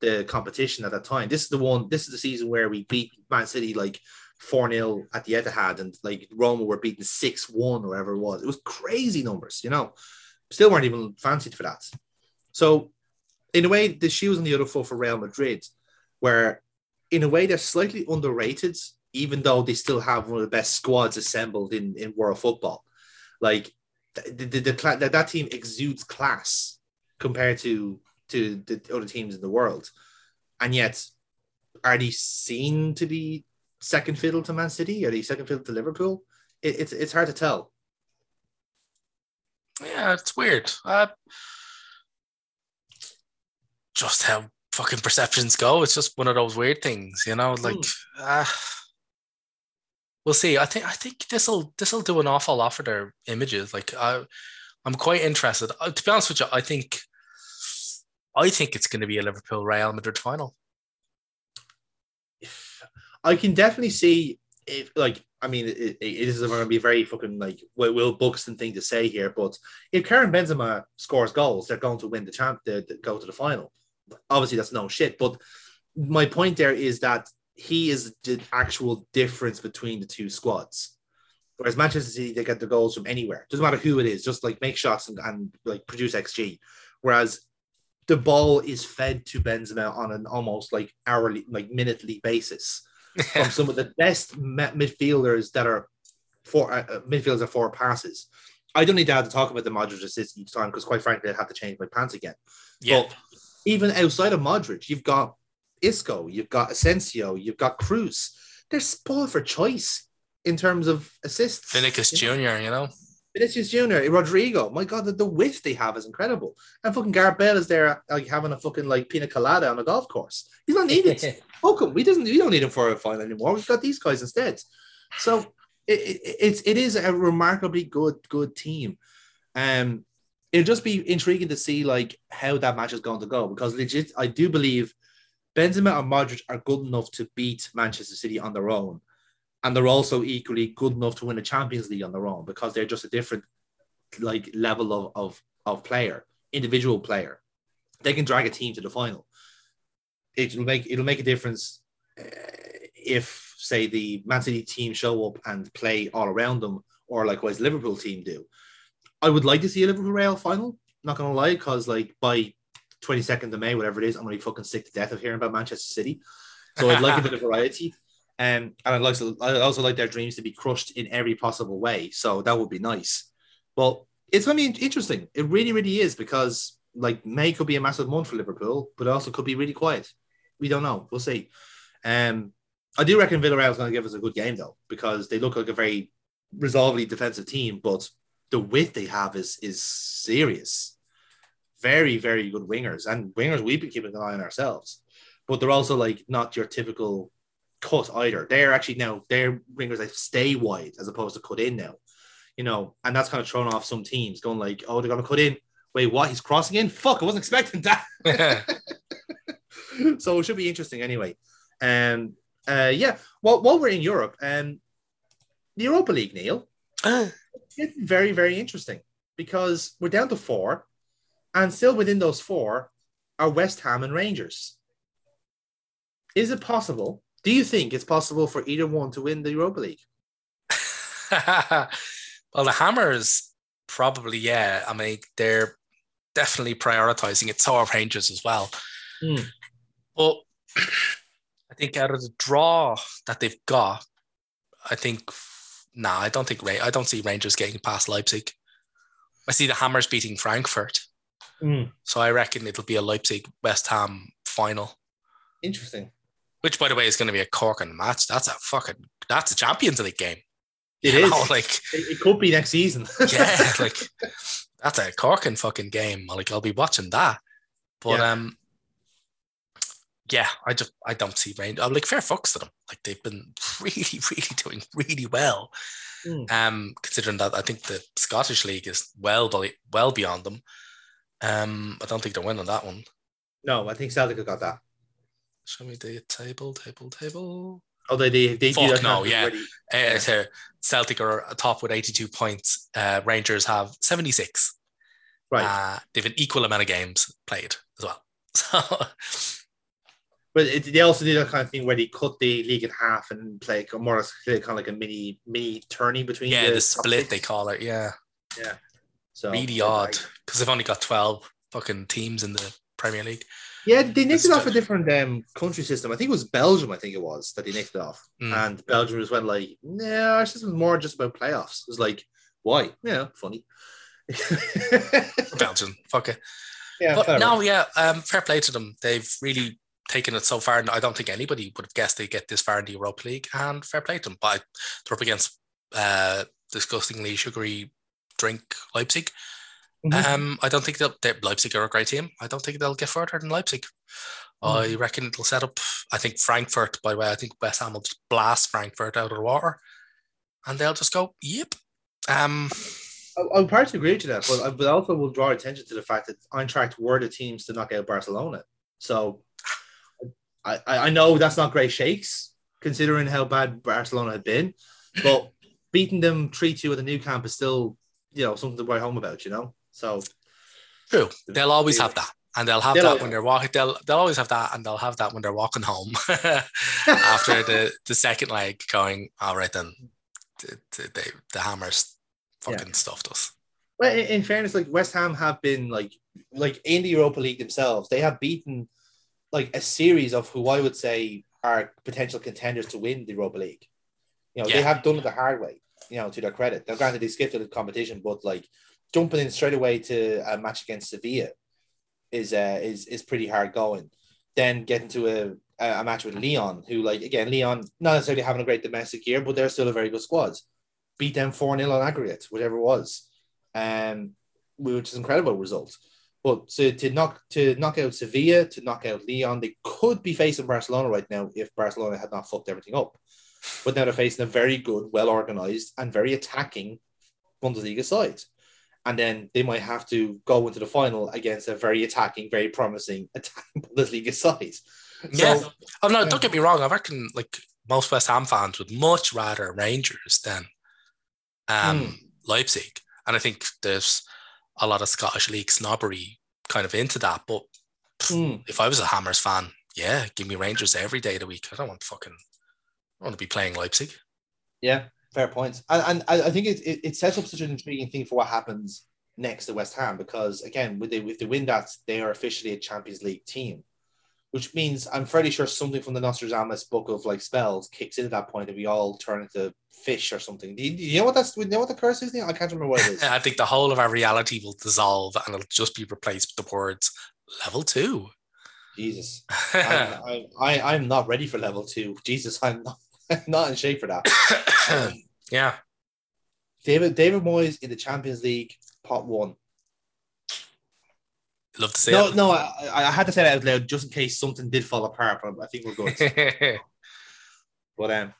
the competition at that time. This is the one. This is the season where we beat Man City like 4 0 at the Etihad and like Roma were beaten 6 1 or whatever it was. It was crazy numbers, you know. Still weren't even fancied for that. So, in a way, the shoes on the other foot for Real Madrid, where in a way they're slightly underrated, even though they still have one of the best squads assembled in, in world football. Like, the, the, the, the that team exudes class compared to to the other teams in the world. And yet, are they seen to be second fiddle to Man City? Are they second fiddle to Liverpool? It, it's it's hard to tell. Yeah, it's weird. Uh, just how fucking perceptions go. It's just one of those weird things, you know. Like, mm. uh, we'll see. I think I think this will this will do an awful lot for their images. Like, I, I'm quite interested. Uh, to be honest with you, I think I think it's going to be a Liverpool Real Madrid final. I can definitely see if like I mean it, it is going to be very fucking like Will Buxton thing to say here, but if Karim Benzema scores goals, they're going to win the champ, to go to the final. Obviously, that's no shit. But my point there is that he is the actual difference between the two squads. Whereas Manchester City, they get the goals from anywhere. Doesn't matter who it is, just like make shots and, and like produce XG. Whereas the ball is fed to Benzema on an almost like hourly, like minutely basis from some of the best midfielders that are for uh, uh, midfielders are four passes. I don't need to have to talk about the Modric assist each time because, quite frankly, I'd have to change my pants again. Yeah. But even outside of Modric, you've got Isco, you've got Asensio, you've got Kroos. They're spoiled for choice in terms of assists. Vinicius Jr., you know? Vinicius Jr., Rodrygo. My God, the, the width they have is incredible. And fucking Gareth Bale is there like having a fucking like pina colada on a golf course. He's not needed. Fuck him. We doesn't. We don't need him for a final anymore. We've got these guys instead. So it, it, it's it is a remarkably good good team. Um, it'll just be intriguing to see like how that match is going to go because legit, I do believe Benzema and Modric are good enough to beat Manchester City on their own and they're also equally good enough to win a Champions League on their own because they're just a different like level of of, of player, individual player. They can drag a team to the final. It'll make it'll make a difference uh, if say the Man City team show up and play all around them, or likewise Liverpool team do. I would like to see a Liverpool Real final. Not gonna lie, because like by 22nd of May, whatever it is, I'm gonna be fucking sick to death of hearing about Manchester City. So I'd like a bit of variety. Um, and I'd like to, I also like their dreams to be crushed in every possible way. So that would be nice. Well, it's going to be interesting. It really, really is because like May could be a massive month for Liverpool, but also could be really quiet. We don't know. We'll see. Um, I do reckon Villarreal is going to give us a good game though, because they look like a very resolvedly defensive team, but the width they have is is serious. Very, very good wingers, and wingers we've been keeping an eye on ourselves. But they're also like not your typical cut either. They're actually now they're ringers that stay wide as opposed to cut in now. you know, and that's kind of thrown off some teams going like, oh, they're to cut in. Wait, what? He's crossing in? Fuck, I wasn't expecting that. so it should be interesting anyway. Um, uh, yeah. Well, while we're in Europe, um, the Europa League, Neil, it's very, very interesting because we're down to four, and still within those four are West Ham and Rangers. Is it possible? Do you think it's possible for either one to win the Europa League? well, the Hammers probably, yeah. I mean, they're definitely prioritizing it. So are Rangers as well. Mm. But I think out of the draw that they've got, I think nah, I don't think I don't see Rangers getting past Leipzig. I see the Hammers beating Frankfurt. Mm. So I reckon it'll be a Leipzig West Ham final. Interesting. Which, by the way, is going to be a corking match. That's a fucking that's a Champions League game. It you is. Know, like it, it, could be next season. yeah, like that's a corking fucking game. Like I'll be watching that. But yeah. um, yeah, I just I don't see rain. I'm like fair fucks to them. Like they've been really, really doing really well. Mm. Um, considering that I think the Scottish League is well well beyond them. Um, I don't think they're winning that one. No, I think Celtic have got that. Show me the table, table, table. Oh, they they, they Fuck no, yeah. Uh, so Celtic are top with 82 points. Uh, Rangers have 76. Right. Uh, they've an equal amount of games played as well. So but it, they also did that kind of thing where they cut the league in half and play more or less kind of like a mini mini tourney between. Yeah, the, the split they call it. Yeah. Yeah. So really odd because they've only got twelve fucking teams in the Premier League. Yeah, they nicked it off a different um, country system. I think it was Belgium. I think it was that they nicked it off, mm. and Belgium just went like, "No, our system is more just about playoffs." It was like, "Why? Yeah, funny." Belgium, fuck it. Yeah, but no, yeah, um, fair play to them. They've really taken it so far. And I don't think anybody would have guessed they get this far in the Europa League. And fair play to them. But they're up against uh, disgustingly sugary drink Leipzig. Mm-hmm. Um, I don't think they'll, they, Leipzig are a great team. I don't think they'll get further than Leipzig. Mm. I reckon it'll set up. I think Frankfurt, by the way, I think West Ham will just blast Frankfurt out of the water, and they'll just go, "Yep." Um, I, I partly agree to that, but I but also will draw attention to the fact that Eintracht were the teams to knock out Barcelona. So I, I know that's not great shakes considering how bad Barcelona had been, but beating them 3 2 at the new Camp is still, you know, something to write home about, you know? So true. They'll always have that. And they'll have they'll that when they're walking. They'll they'll always have that, and they'll have that when they're walking home after the the second leg. Going, all right, then the the, the hammers fucking yeah. stuffed us. Well, in, in fairness, like West Ham have been like like in the Europa League themselves, they have beaten like a series of who I would say are potential contenders to win the Europa League. You know, yeah. they have done it the hard way, you know, to their credit. Now, granted, they skipped the competition, but like jumping in straight away to a match against Sevilla is uh, is is pretty hard going. Then getting to a, a match with Lyon, who like again, Lyon not necessarily having a great domestic year, but they're still a very good squad. Beat them 4 0 on aggregate, whatever it was. Um, which is incredible result. But to, to knock to knock out Sevilla, to knock out Lyon, they could be facing Barcelona right now if Barcelona had not fucked everything up. But now they're facing a very good, well organized, and very attacking Bundesliga side. And then they might have to go into the final against a very attacking, very promising attacking Bundesliga side. Yeah. So, oh no, yeah. don't get me wrong. I reckon like most West Ham fans would much rather Rangers than um, mm. Leipzig. And I think there's a lot of Scottish League snobbery kind of into that. But mm. if I was a Hammers fan, yeah, give me Rangers every day of the week. I don't want fucking, I want to be playing Leipzig. Yeah, fair points. And, and I think it, it, it sets up such an intriguing thing for what happens next to West Ham because again, with the with the win that they are officially a Champions League team which means I'm fairly sure something from the Nostradamus book of like spells kicks in at that point and we all turn into fish or something. Do you, do you know what that's? Do you know what the curse is? I can't remember what it is. I think the whole of our reality will dissolve and it'll just be replaced with the words level two. Jesus, I, I, I, am not ready for level two. Jesus, I'm not, not in shape for that. yeah. David David Moyes in the Champions League part one. Love to say no, it. No, I, I had to say that out loud just in case something did fall apart, but I think we're good. but um,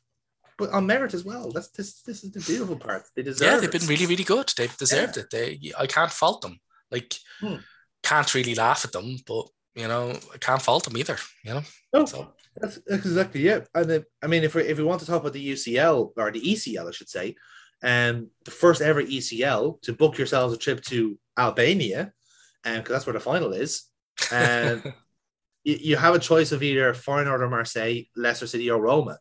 but on merit as well. That's this. This is the beautiful part. They deserve. Yeah, they've been really, really good. They've deserved it. They, I can't fault them. Like, Hmm. can't really laugh at them, but you know, I can't fault them either. You know, No, so That's that's exactly it. And then, I mean, if we if we want to talk about the UCL or the ECL, I should say, um, the first ever ECL to book yourselves a trip to Albania, and because that's where the final is, and you, you have a choice of either Feyenoord or Marseille, Leicester City or Roma.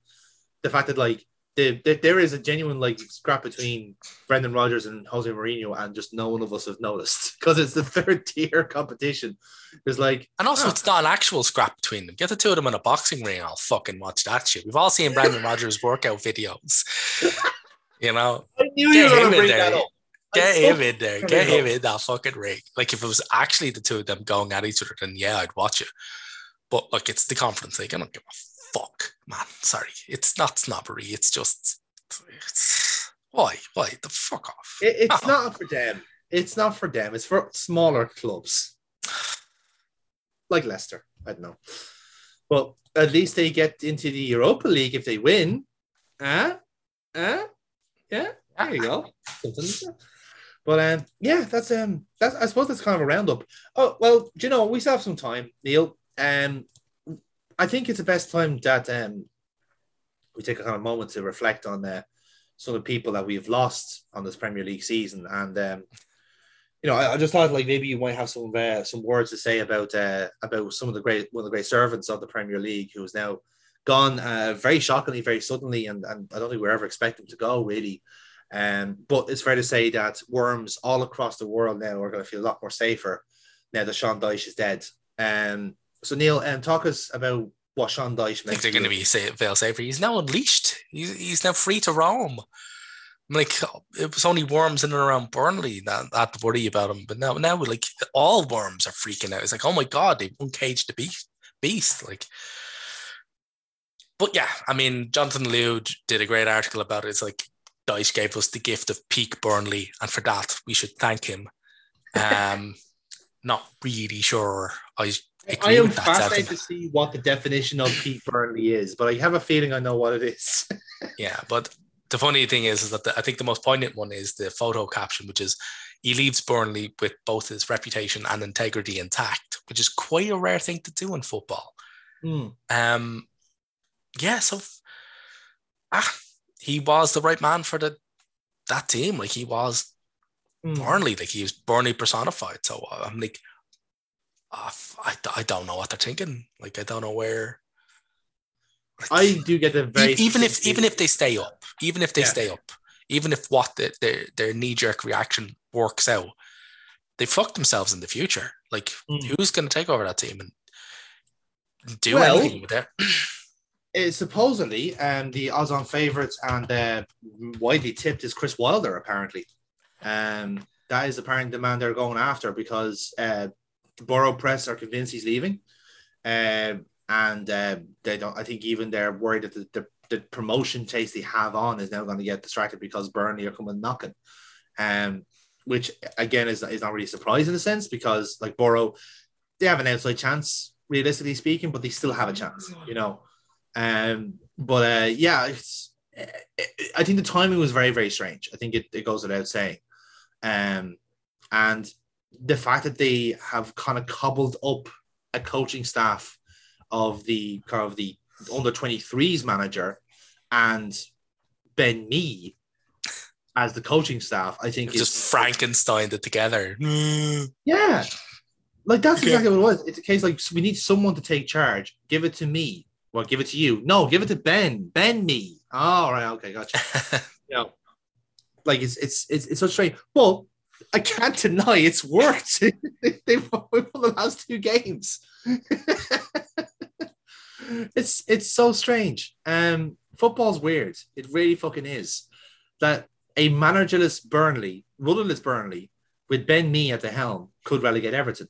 The fact that like the, the, there is a genuine like scrap between Brendan Rodgers and Jose Mourinho, and just no one of us have noticed because it's the third tier competition. It's like and also it's not an actual scrap between them. Get the two of them in a boxing ring. I'll fucking watch that shit. We've all seen Brendan Rodgers workout videos. You know, I knew Get you were him going to in bring there. that up. get him in there. Get him in that fucking ring. Like if it was actually the two of them going at each other, then yeah, I'd watch it. But like it's the conference league. I don't give a fuck, man. Sorry, it's not snobbery. It's just it's, why, why the fuck off. It, it's Oh. not for them. It's not for them. It's for smaller clubs like Leicester. I don't know. Well, at least they get into the Europa League if they win. Huh? Huh? Yeah. There you go. But um, yeah, that's um, that's I suppose that's kind of a roundup. Oh well, do you know we still have some time, Neil. Um, I think it's the best time that um, we take a kind of moment to reflect on uh, some of the people that we've lost on this Premier League season, and um, you know, I, I just thought like maybe you might have some uh, some words to say about uh, about some of the great one of the great servants of the Premier League who is now gone uh, very shockingly, very suddenly, and, and I don't think we are ever expecting to go really. Um, but it's fair to say that worms all across the world now are going to feel a lot more safer now that Sean Dyche is dead. Um, so Neil, um, talk us about what Sean Dyche I think they're going to be say, fail safer. He's now unleashed. He's, he's now free to roam. I'm like it was only worms in and around Burnley that I had to worry about him, but now now like all worms are freaking out. It's like oh my god, they've uncaged the beast. Beast like. But yeah, I mean, Jonathan Liew did a great article about it. It's like Dyche gave us the gift of peak Burnley, and for that we should thank him. Um, not really sure. I I am fascinated to see what the definition of Pete Burnley is, but I have a feeling I know what it is. Yeah, but the funny thing is, is that the, I think the most poignant one is the photo caption, which is he leaves Burnley with both his reputation and integrity intact, which is quite a rare thing to do in football. Hmm. Um, yeah, so ah, he was the right man for the that team. Like he was Hmm. Burnley, like he was Burnley personified. So uh, I'm like, ah, I, I don't know what they're thinking. Like I don't know where. I do get a very even if even if they stay up, even if they Yeah. stay up, even if what the, their their knee jerk reaction works out, they fuck themselves in the future. Like Mm. who's going to take over that team and do Well- anything with it? uh, supposedly um, the odds-on favourites and uh, widely tipped is Chris Wilder. Apparently, um, that is apparently the man they're going after because uh, the Boro Press are convinced he's leaving, um, and uh, they don't. I think even they're worried that the, the, the promotion chase they have on is now going to get distracted because Burnley are coming knocking, um, which again is is not really surprising in a sense because like Boro, they have an outside chance realistically speaking, but they still have a chance, you know. Um, but uh, yeah, it's. I think the timing was very, very strange. I think it, it goes without saying. Um, and the fact that they have kind of cobbled up a coaching staff of the kind of the under 23s manager and Ben Mee as the coaching staff, I think It's just Frankenstein it together. yeah. Like that's Okay. exactly what it was. It's a case like we need someone to take charge. Give it to me. Well, give it to you. No, give it to Ben. Ben Mee. All right, okay, gotcha. You know, like it's it's it's it's so strange. But I can't deny it's worked. They've won the last two games. it's it's so strange. Um, football's weird. It really fucking is. That a managerless Burnley, rudderless Burnley, with Ben Mee at the helm, could relegate Everton.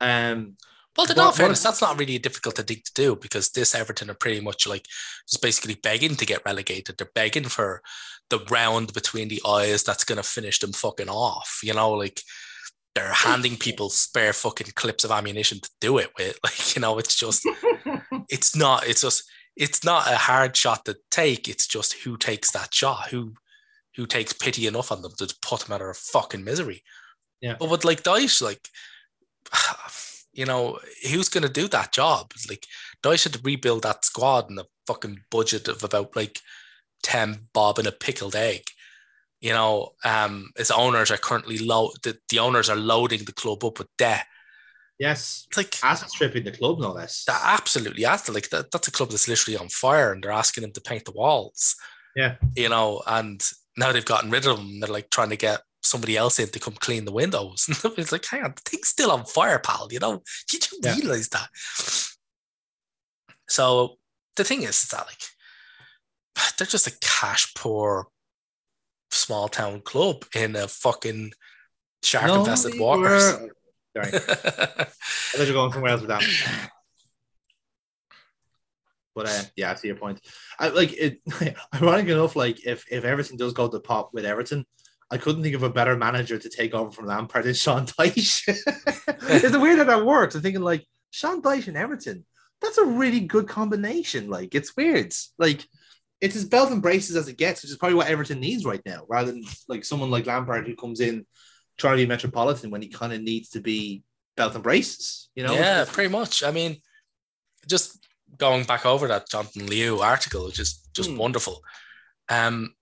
Um, Well, to all fairness, that's not really a difficult thing to do because this Everton are pretty much like just basically begging to get relegated. They're begging for the round between the eyes that's going to finish them fucking off. You know, like they're handing people spare fucking clips of ammunition to do it with. Like, you know, it's just, it's not, it's just, it's not a hard shot to take. It's just who takes that shot, who who takes pity enough on them to put them out of fucking misery. Yeah. But with like Dyche, like you know, who's gonna do that job? Like Dyche had to rebuild that squad in a fucking budget of about like 10 bob and a pickled egg. You know, um, his owners are currently low. The, the owners are loading the club up with debt. Yes, It's like asset stripping the club, no less. that absolutely has to like that. That's a club that's literally on fire, and they're asking him to paint the walls. Yeah. you know, and now they've gotten rid of them. They're like trying to get somebody else in to come clean the windows. And it's like, hang on, the thing's still on fire, pal. You know, did you Yeah. realize that? So the thing is, is that like they're just a cash poor small town club in a fucking shark No, infested waters. were- Sorry, I thought you were going somewhere else with that. But uh, yeah, I see your point. I like it. Ironic enough, like if if Everton does go to pop with Everton, I couldn't think of a better manager to take over from Lampard than Sean Dyche. it's weird that that works. I'm thinking like Sean Dyche and Everton. That's a really good combination. Like it's weird. Like it's as belt and braces as it gets, which is probably what Everton needs right now, rather than like someone like Lampard who comes in trying to be metropolitan when he kind of needs to be belt and braces. You know? yeah, pretty much. I mean, just going back over that Jonathan Liew article, which is just Hmm. wonderful. Um,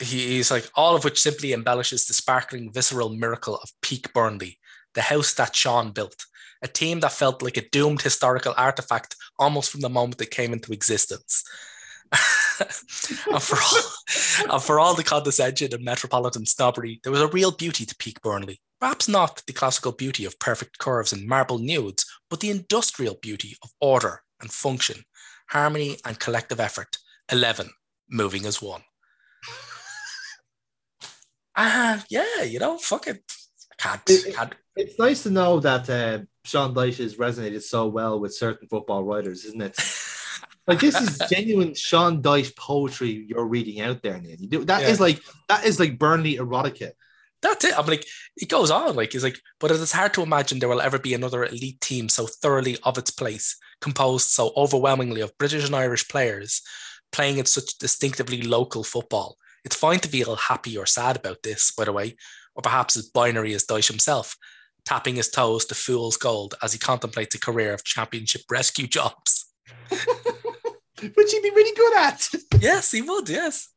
he, he's like all of which simply embellishes the sparkling, visceral miracle of peak Burnley, the house that Sean built, a team that felt like a doomed historical artifact almost from the moment it came into existence. and, for all, and for all the condescension and metropolitan snobbery, there was a real beauty to peak Burnley. Perhaps not the classical beauty of perfect curves and marble nudes, but the industrial beauty of order and function, harmony and collective effort. 11, moving as one. Ah, yeah, you know, fuck it. I can't, It- it- can't It's nice to know that uh, Sean Dyche has resonated so well with certain football writers, isn't it? Like this is genuine Sean Dyche poetry you're reading out there, do that is Yeah. like that is like Burnley erotica. That's it. I'm like, it goes on. Like, he's like, but it is hard to imagine there will ever be another elite team so thoroughly of its place, composed so overwhelmingly of British and Irish players playing in such distinctively local football. It's fine to feel happy or sad about this, by the way, or perhaps as binary as Dyche himself, tapping his toes to fool's gold as he contemplates a career of championship rescue jobs. Which he'd be really good at. yes, he would. Yes.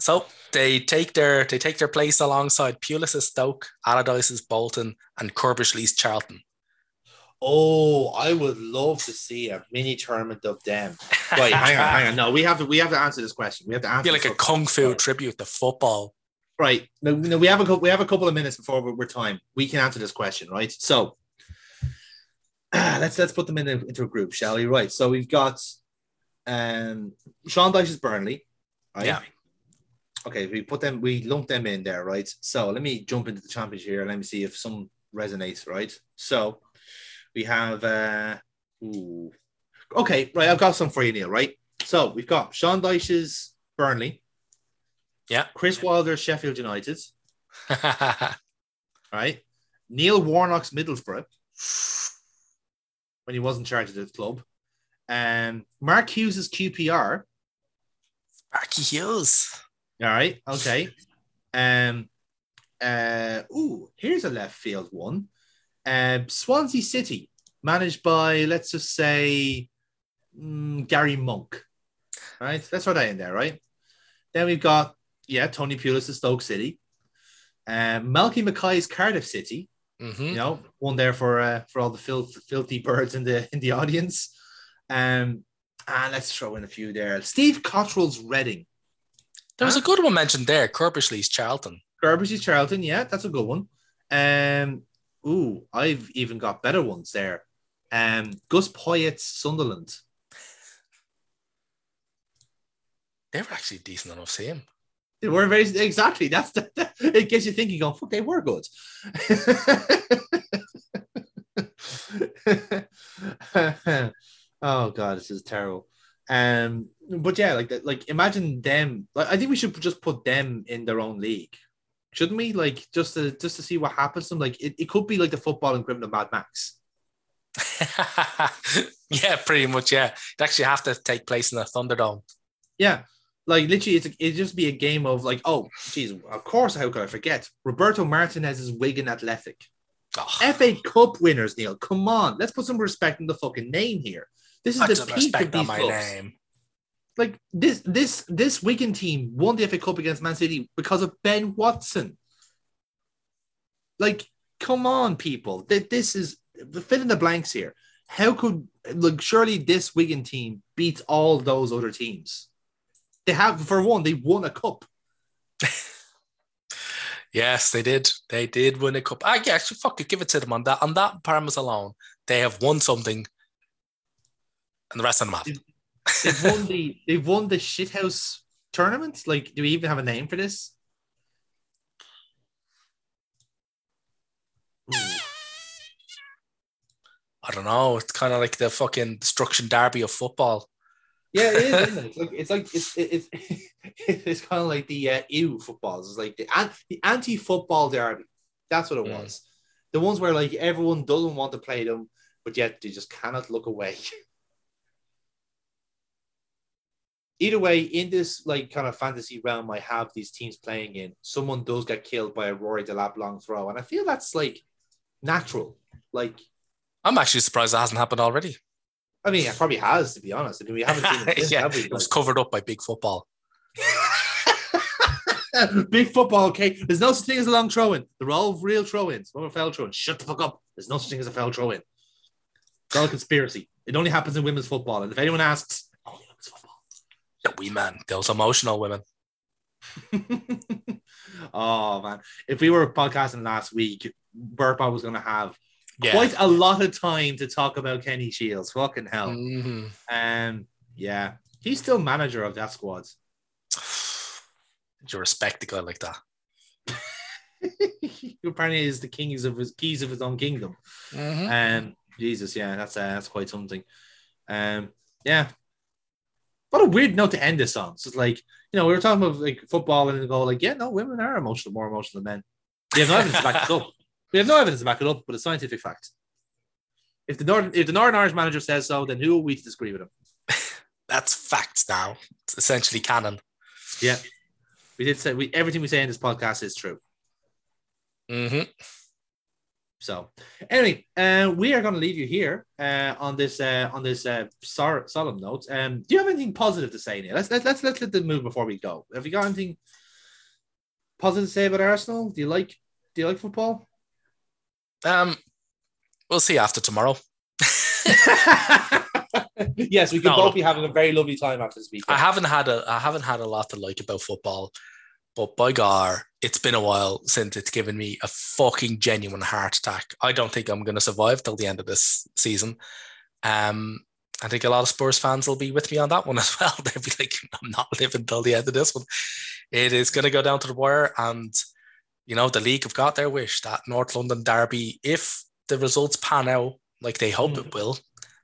So they take their they take their place alongside Pulis' Stoke, Allardyce's Bolton, and Curbishley's Charlton. Oh, I would love to see a mini tournament of them. Right, hang on, hang on. No, we have to we have to answer this question. We have to answer Be like a this- kung fu tribute to football. Right. No, no, we have a couple, we have a couple of minutes before we're, we're time. We can answer this question, right? So let's let's put them in a, into a group, shall we? Right. So we've got um Sean Dyche's Burnley, right? Yeah. Okay, we put them, we lump them in there, right? So let me jump into the championship here. Let me see if some resonates, right? So we have uh ooh. Okay, right. I've got some for you, Neil, right? So we've got Sean Dyche's Burnley, Yeah. Chris Wilder's Sheffield United, right? Neil Warnock's Middlesbrough when he was in charge of the club. Um, Mark Hughes's QPR. Mark Hughes. All right, okay. Um, uh, ooh, here's a left field one. Uh, Swansea City, managed by let's just say mm, Gary Monk. Right, let's throw that in there, right? Then we've got yeah, Tony Pulis of Stoke City. Um, Malky Mackay's Cardiff City. hmm you know, one there for uh, for all the filth, filthy birds in the in the audience. Um, and let's throw in a few there. Steve Coppell's Reading, There was a good one mentioned there. Curbishley's Charlton. Gerber's Charlton. Yeah, that's a good one. Um, ooh, I've even got better ones there. Um, Gus Poyet's Sunderland. They were actually decent enough team. They were very exactly. That's the, it gets you thinking. Going, fuck, they were good. oh god, this is terrible. Um, but yeah, like that. Like imagine them. Like I think we should just put them in their own league, shouldn't we? Like just to just to see what happens to them. Like it, it could be like the football and criminal Mad Max. yeah, pretty much. Yeah, it actually have to take place in the Thunderdome. Yeah, like literally, it's it just be a game of like, oh, geez, of course, how could I forget? Roberto Martinez is Wigan Athletic. Oh, FA Cup winners, Neil. Come on, let's put some respect in the fucking name here. This is I the peak of these my clubs. name. Like this, this, this Wigan team won the FA Cup against Man City because of Ben Watson. Like, come on, people. Th- This is fill in the blanks here. How could like surely this Wigan team beats all those other teams? They have for one, they won a cup. Yes, they did. They did win a cup. Yeah, actually, fuck it, give it to them on that. On that premise alone, they have won something, and the rest of them have. They've won the they've won the shithouse tournament. Like, do we even have a name for this? I don't know. It's kind of like the fucking destruction derby of football. Yeah, it is. Isn't it? It's like it's like it's it's it's kind of like the uh, ew footballs. It's like the the anti football derby. That's what it Mm. was. The ones where like everyone doesn't want to play them, but yet they just cannot look away. Either way, in this like kind of fantasy realm, I have these teams playing in. Someone does get killed by a Rory Delap long throw, and I feel that's like natural. Like, I'm actually surprised that hasn't happened already. I mean, it probably has to be honest. I mean, we haven't seen it. Since, yeah, have we? it was covered up by big football. Big football, okay. There's no such thing as a long throw in. They're all real throw ins. What a foul throw in? Shut the fuck up. There's no such thing as a foul throw in. It's all a conspiracy. It only happens in women's football. And if anyone asks, only women's football. The wee man, those emotional women. oh, man. If we were podcasting last week, Burpa was going to have Yeah. quite a lot of time to talk about Kenny Shiels. Fucking hell. Mhm. Um, yeah. He's still manager of that squad. Did you respect a guy like that? Apparently, is the kings of his keys of his own kingdom. Um, Jesus, yeah, that's uh, that's quite something. Um, yeah. What a weird note to end this on. So it's like, you know, we were talking about like football and go like, yeah, no, women are emotional, more emotional than men. We have no evidence to back it up. We have no evidence to back it up, but it's scientific fact. If the Northern if the Northern Irish manager says so, then who are we to disagree with him? That's facts now. It's essentially canon. Yeah. We did say we everything we say in this podcast is true. hmm So anyway, uh, we are going to leave you here uh, on this uh, on this uh, sor- solemn note. Um, do you have anything positive to say, Neil? Let's let's let's let's let the move before we go. Have you got anything positive to say about Arsenal? Do you like do you like football? Um, we'll see after tomorrow. yes, we can No, both be having a very lovely time after this week. I haven't had a I haven't had a lot to like about football, but by gar, it's been a while since it's given me a fucking genuine heart attack. I don't think I'm going to survive till the end of this season. Um, I think a lot of Spurs fans will be with me on that one as well. They'll be like, "I'm not living till the end of this one." It is going to go down to the wire, and you know the league have got their wish that North London derby. If the results pan out like they hope it will,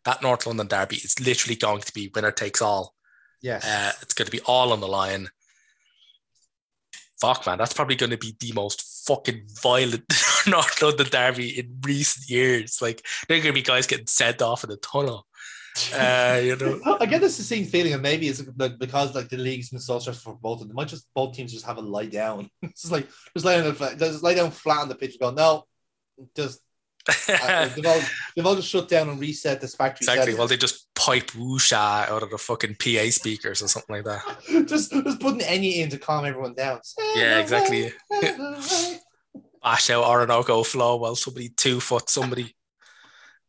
that North London derby is literally going to be winner takes all. yes. Uh, it's going to be all on the line. Fuck, man, that's probably going to be the most fucking violent North London derby in recent years. Like, there are going to be guys getting sent off in the tunnel. Uh, you know, I get this the same feeling, and maybe it's like because like the league's been so stressful for both of them. They might just both teams just have a lie down. it's just like just lay down, just lay down flat on the pitch and go, no, just uh, they've, all, they've all just shut down and reset this factory. exactly. setting. Well, they just pipe whoosha out of the fucking PA speakers or something like that. just just putting any in to calm everyone down. Yeah, exactly. bash out Orinoco flow while somebody two foot somebody.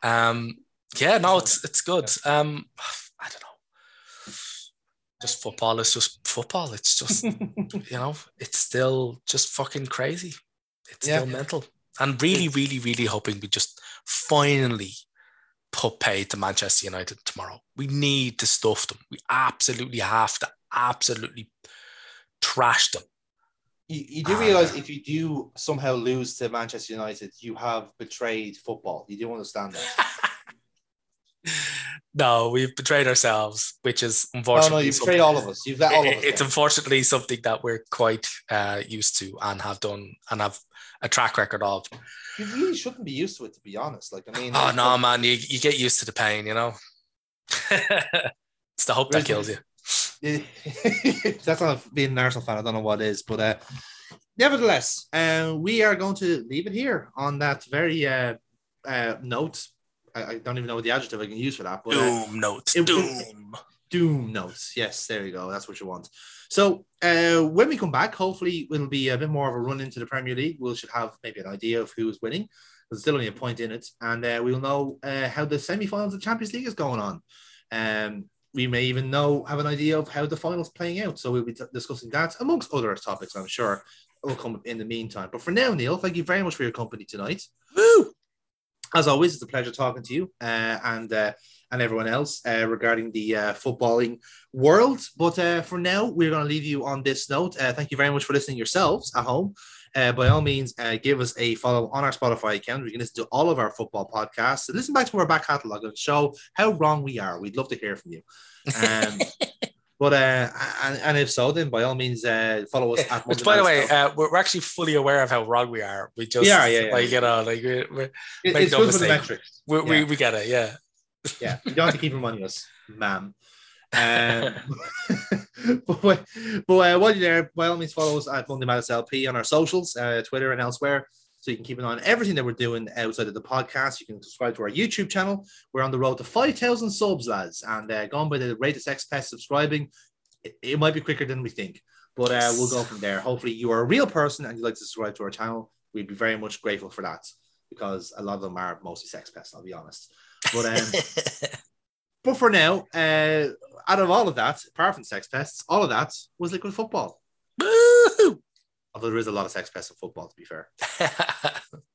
Um, yeah, no, it's it's good. Um, I don't know. Just football is just football. It's just you know, it's still just fucking crazy. It's Yeah. still mental. And really, really, really hoping we just finally put pay to Manchester United tomorrow. We need to stuff them. We absolutely have to absolutely trash them. You, you do realize if you do somehow lose to Manchester United, you have betrayed football. You do understand that. no, we've betrayed ourselves, which is unfortunately. no, you've betrayed all of us. You've let all of us. it's unfortunately something that we're quite uh, used to and have done and have a track record of. You really shouldn't be used to it, to be honest. Like I mean, Oh no, like- man, you, you get used to the pain, you know. it's the hope that kills you. that's not being an Arsenal fan. I don't know what is, but uh, nevertheless, uh, we are going to leave it here on that very uh, uh, note. I, I don't even know what the adjective I can use for that, but uh, Doom notes, it- doom. doom notes. Yes, there you go. That's what you want. So uh, when we come back, hopefully it'll be a bit more of a run into the Premier League. We should have maybe an idea of who's winning. There's still only a point in it, and uh, we'll know uh, how the semi-finals of the Champions League is going on. Um, we may even know have an idea of how the finals playing out. So we'll be t- discussing that amongst other topics. I'm sure will come up in the meantime. But for now, Neil, thank you very much for your company tonight. As always, it's a pleasure talking to you uh, and uh, and everyone else uh, regarding the uh, footballing world. But uh, for now, we're going to leave you on this note. Uh, thank you very much for listening yourselves at home. By all means, give us a follow on our Spotify account. You can listen to all of our football podcasts listen back to our back catalog and show how wrong we are. We'd love to hear from you. Um, but uh, and, and if so, then by all means, uh, follow us at. Which, by the way, uh, we're, we're actually fully aware of how wrong we are. We just, Yeah, yeah, yeah. like, you know, like, we, we, It- it's no good for the metrics. we, we, Yeah. we get it, yeah. Yeah, you don't have to keep reminding us, ma'am. Um, but but uh, while you're there, by all means, follow us at Monday Madness LP on our socials, uh, Twitter and elsewhere, so you can keep an eye on everything that we're doing outside of the podcast. You can subscribe to our YouTube channel. We're on the road to 5,000 subs, lads, and uh, going by the rate of sex subscribing, it, it might be quicker than we think, but uh, we'll go from there. Hopefully, you are a real person and you'd like to subscribe to our channel. We'd be very much grateful for that because a lot of them are mostly sex pests, I'll be honest. But um, but for now, uh, out of all of that, apart from sex pests, all of that was liquid football. Although there is a lot of sex pests in football, to be fair.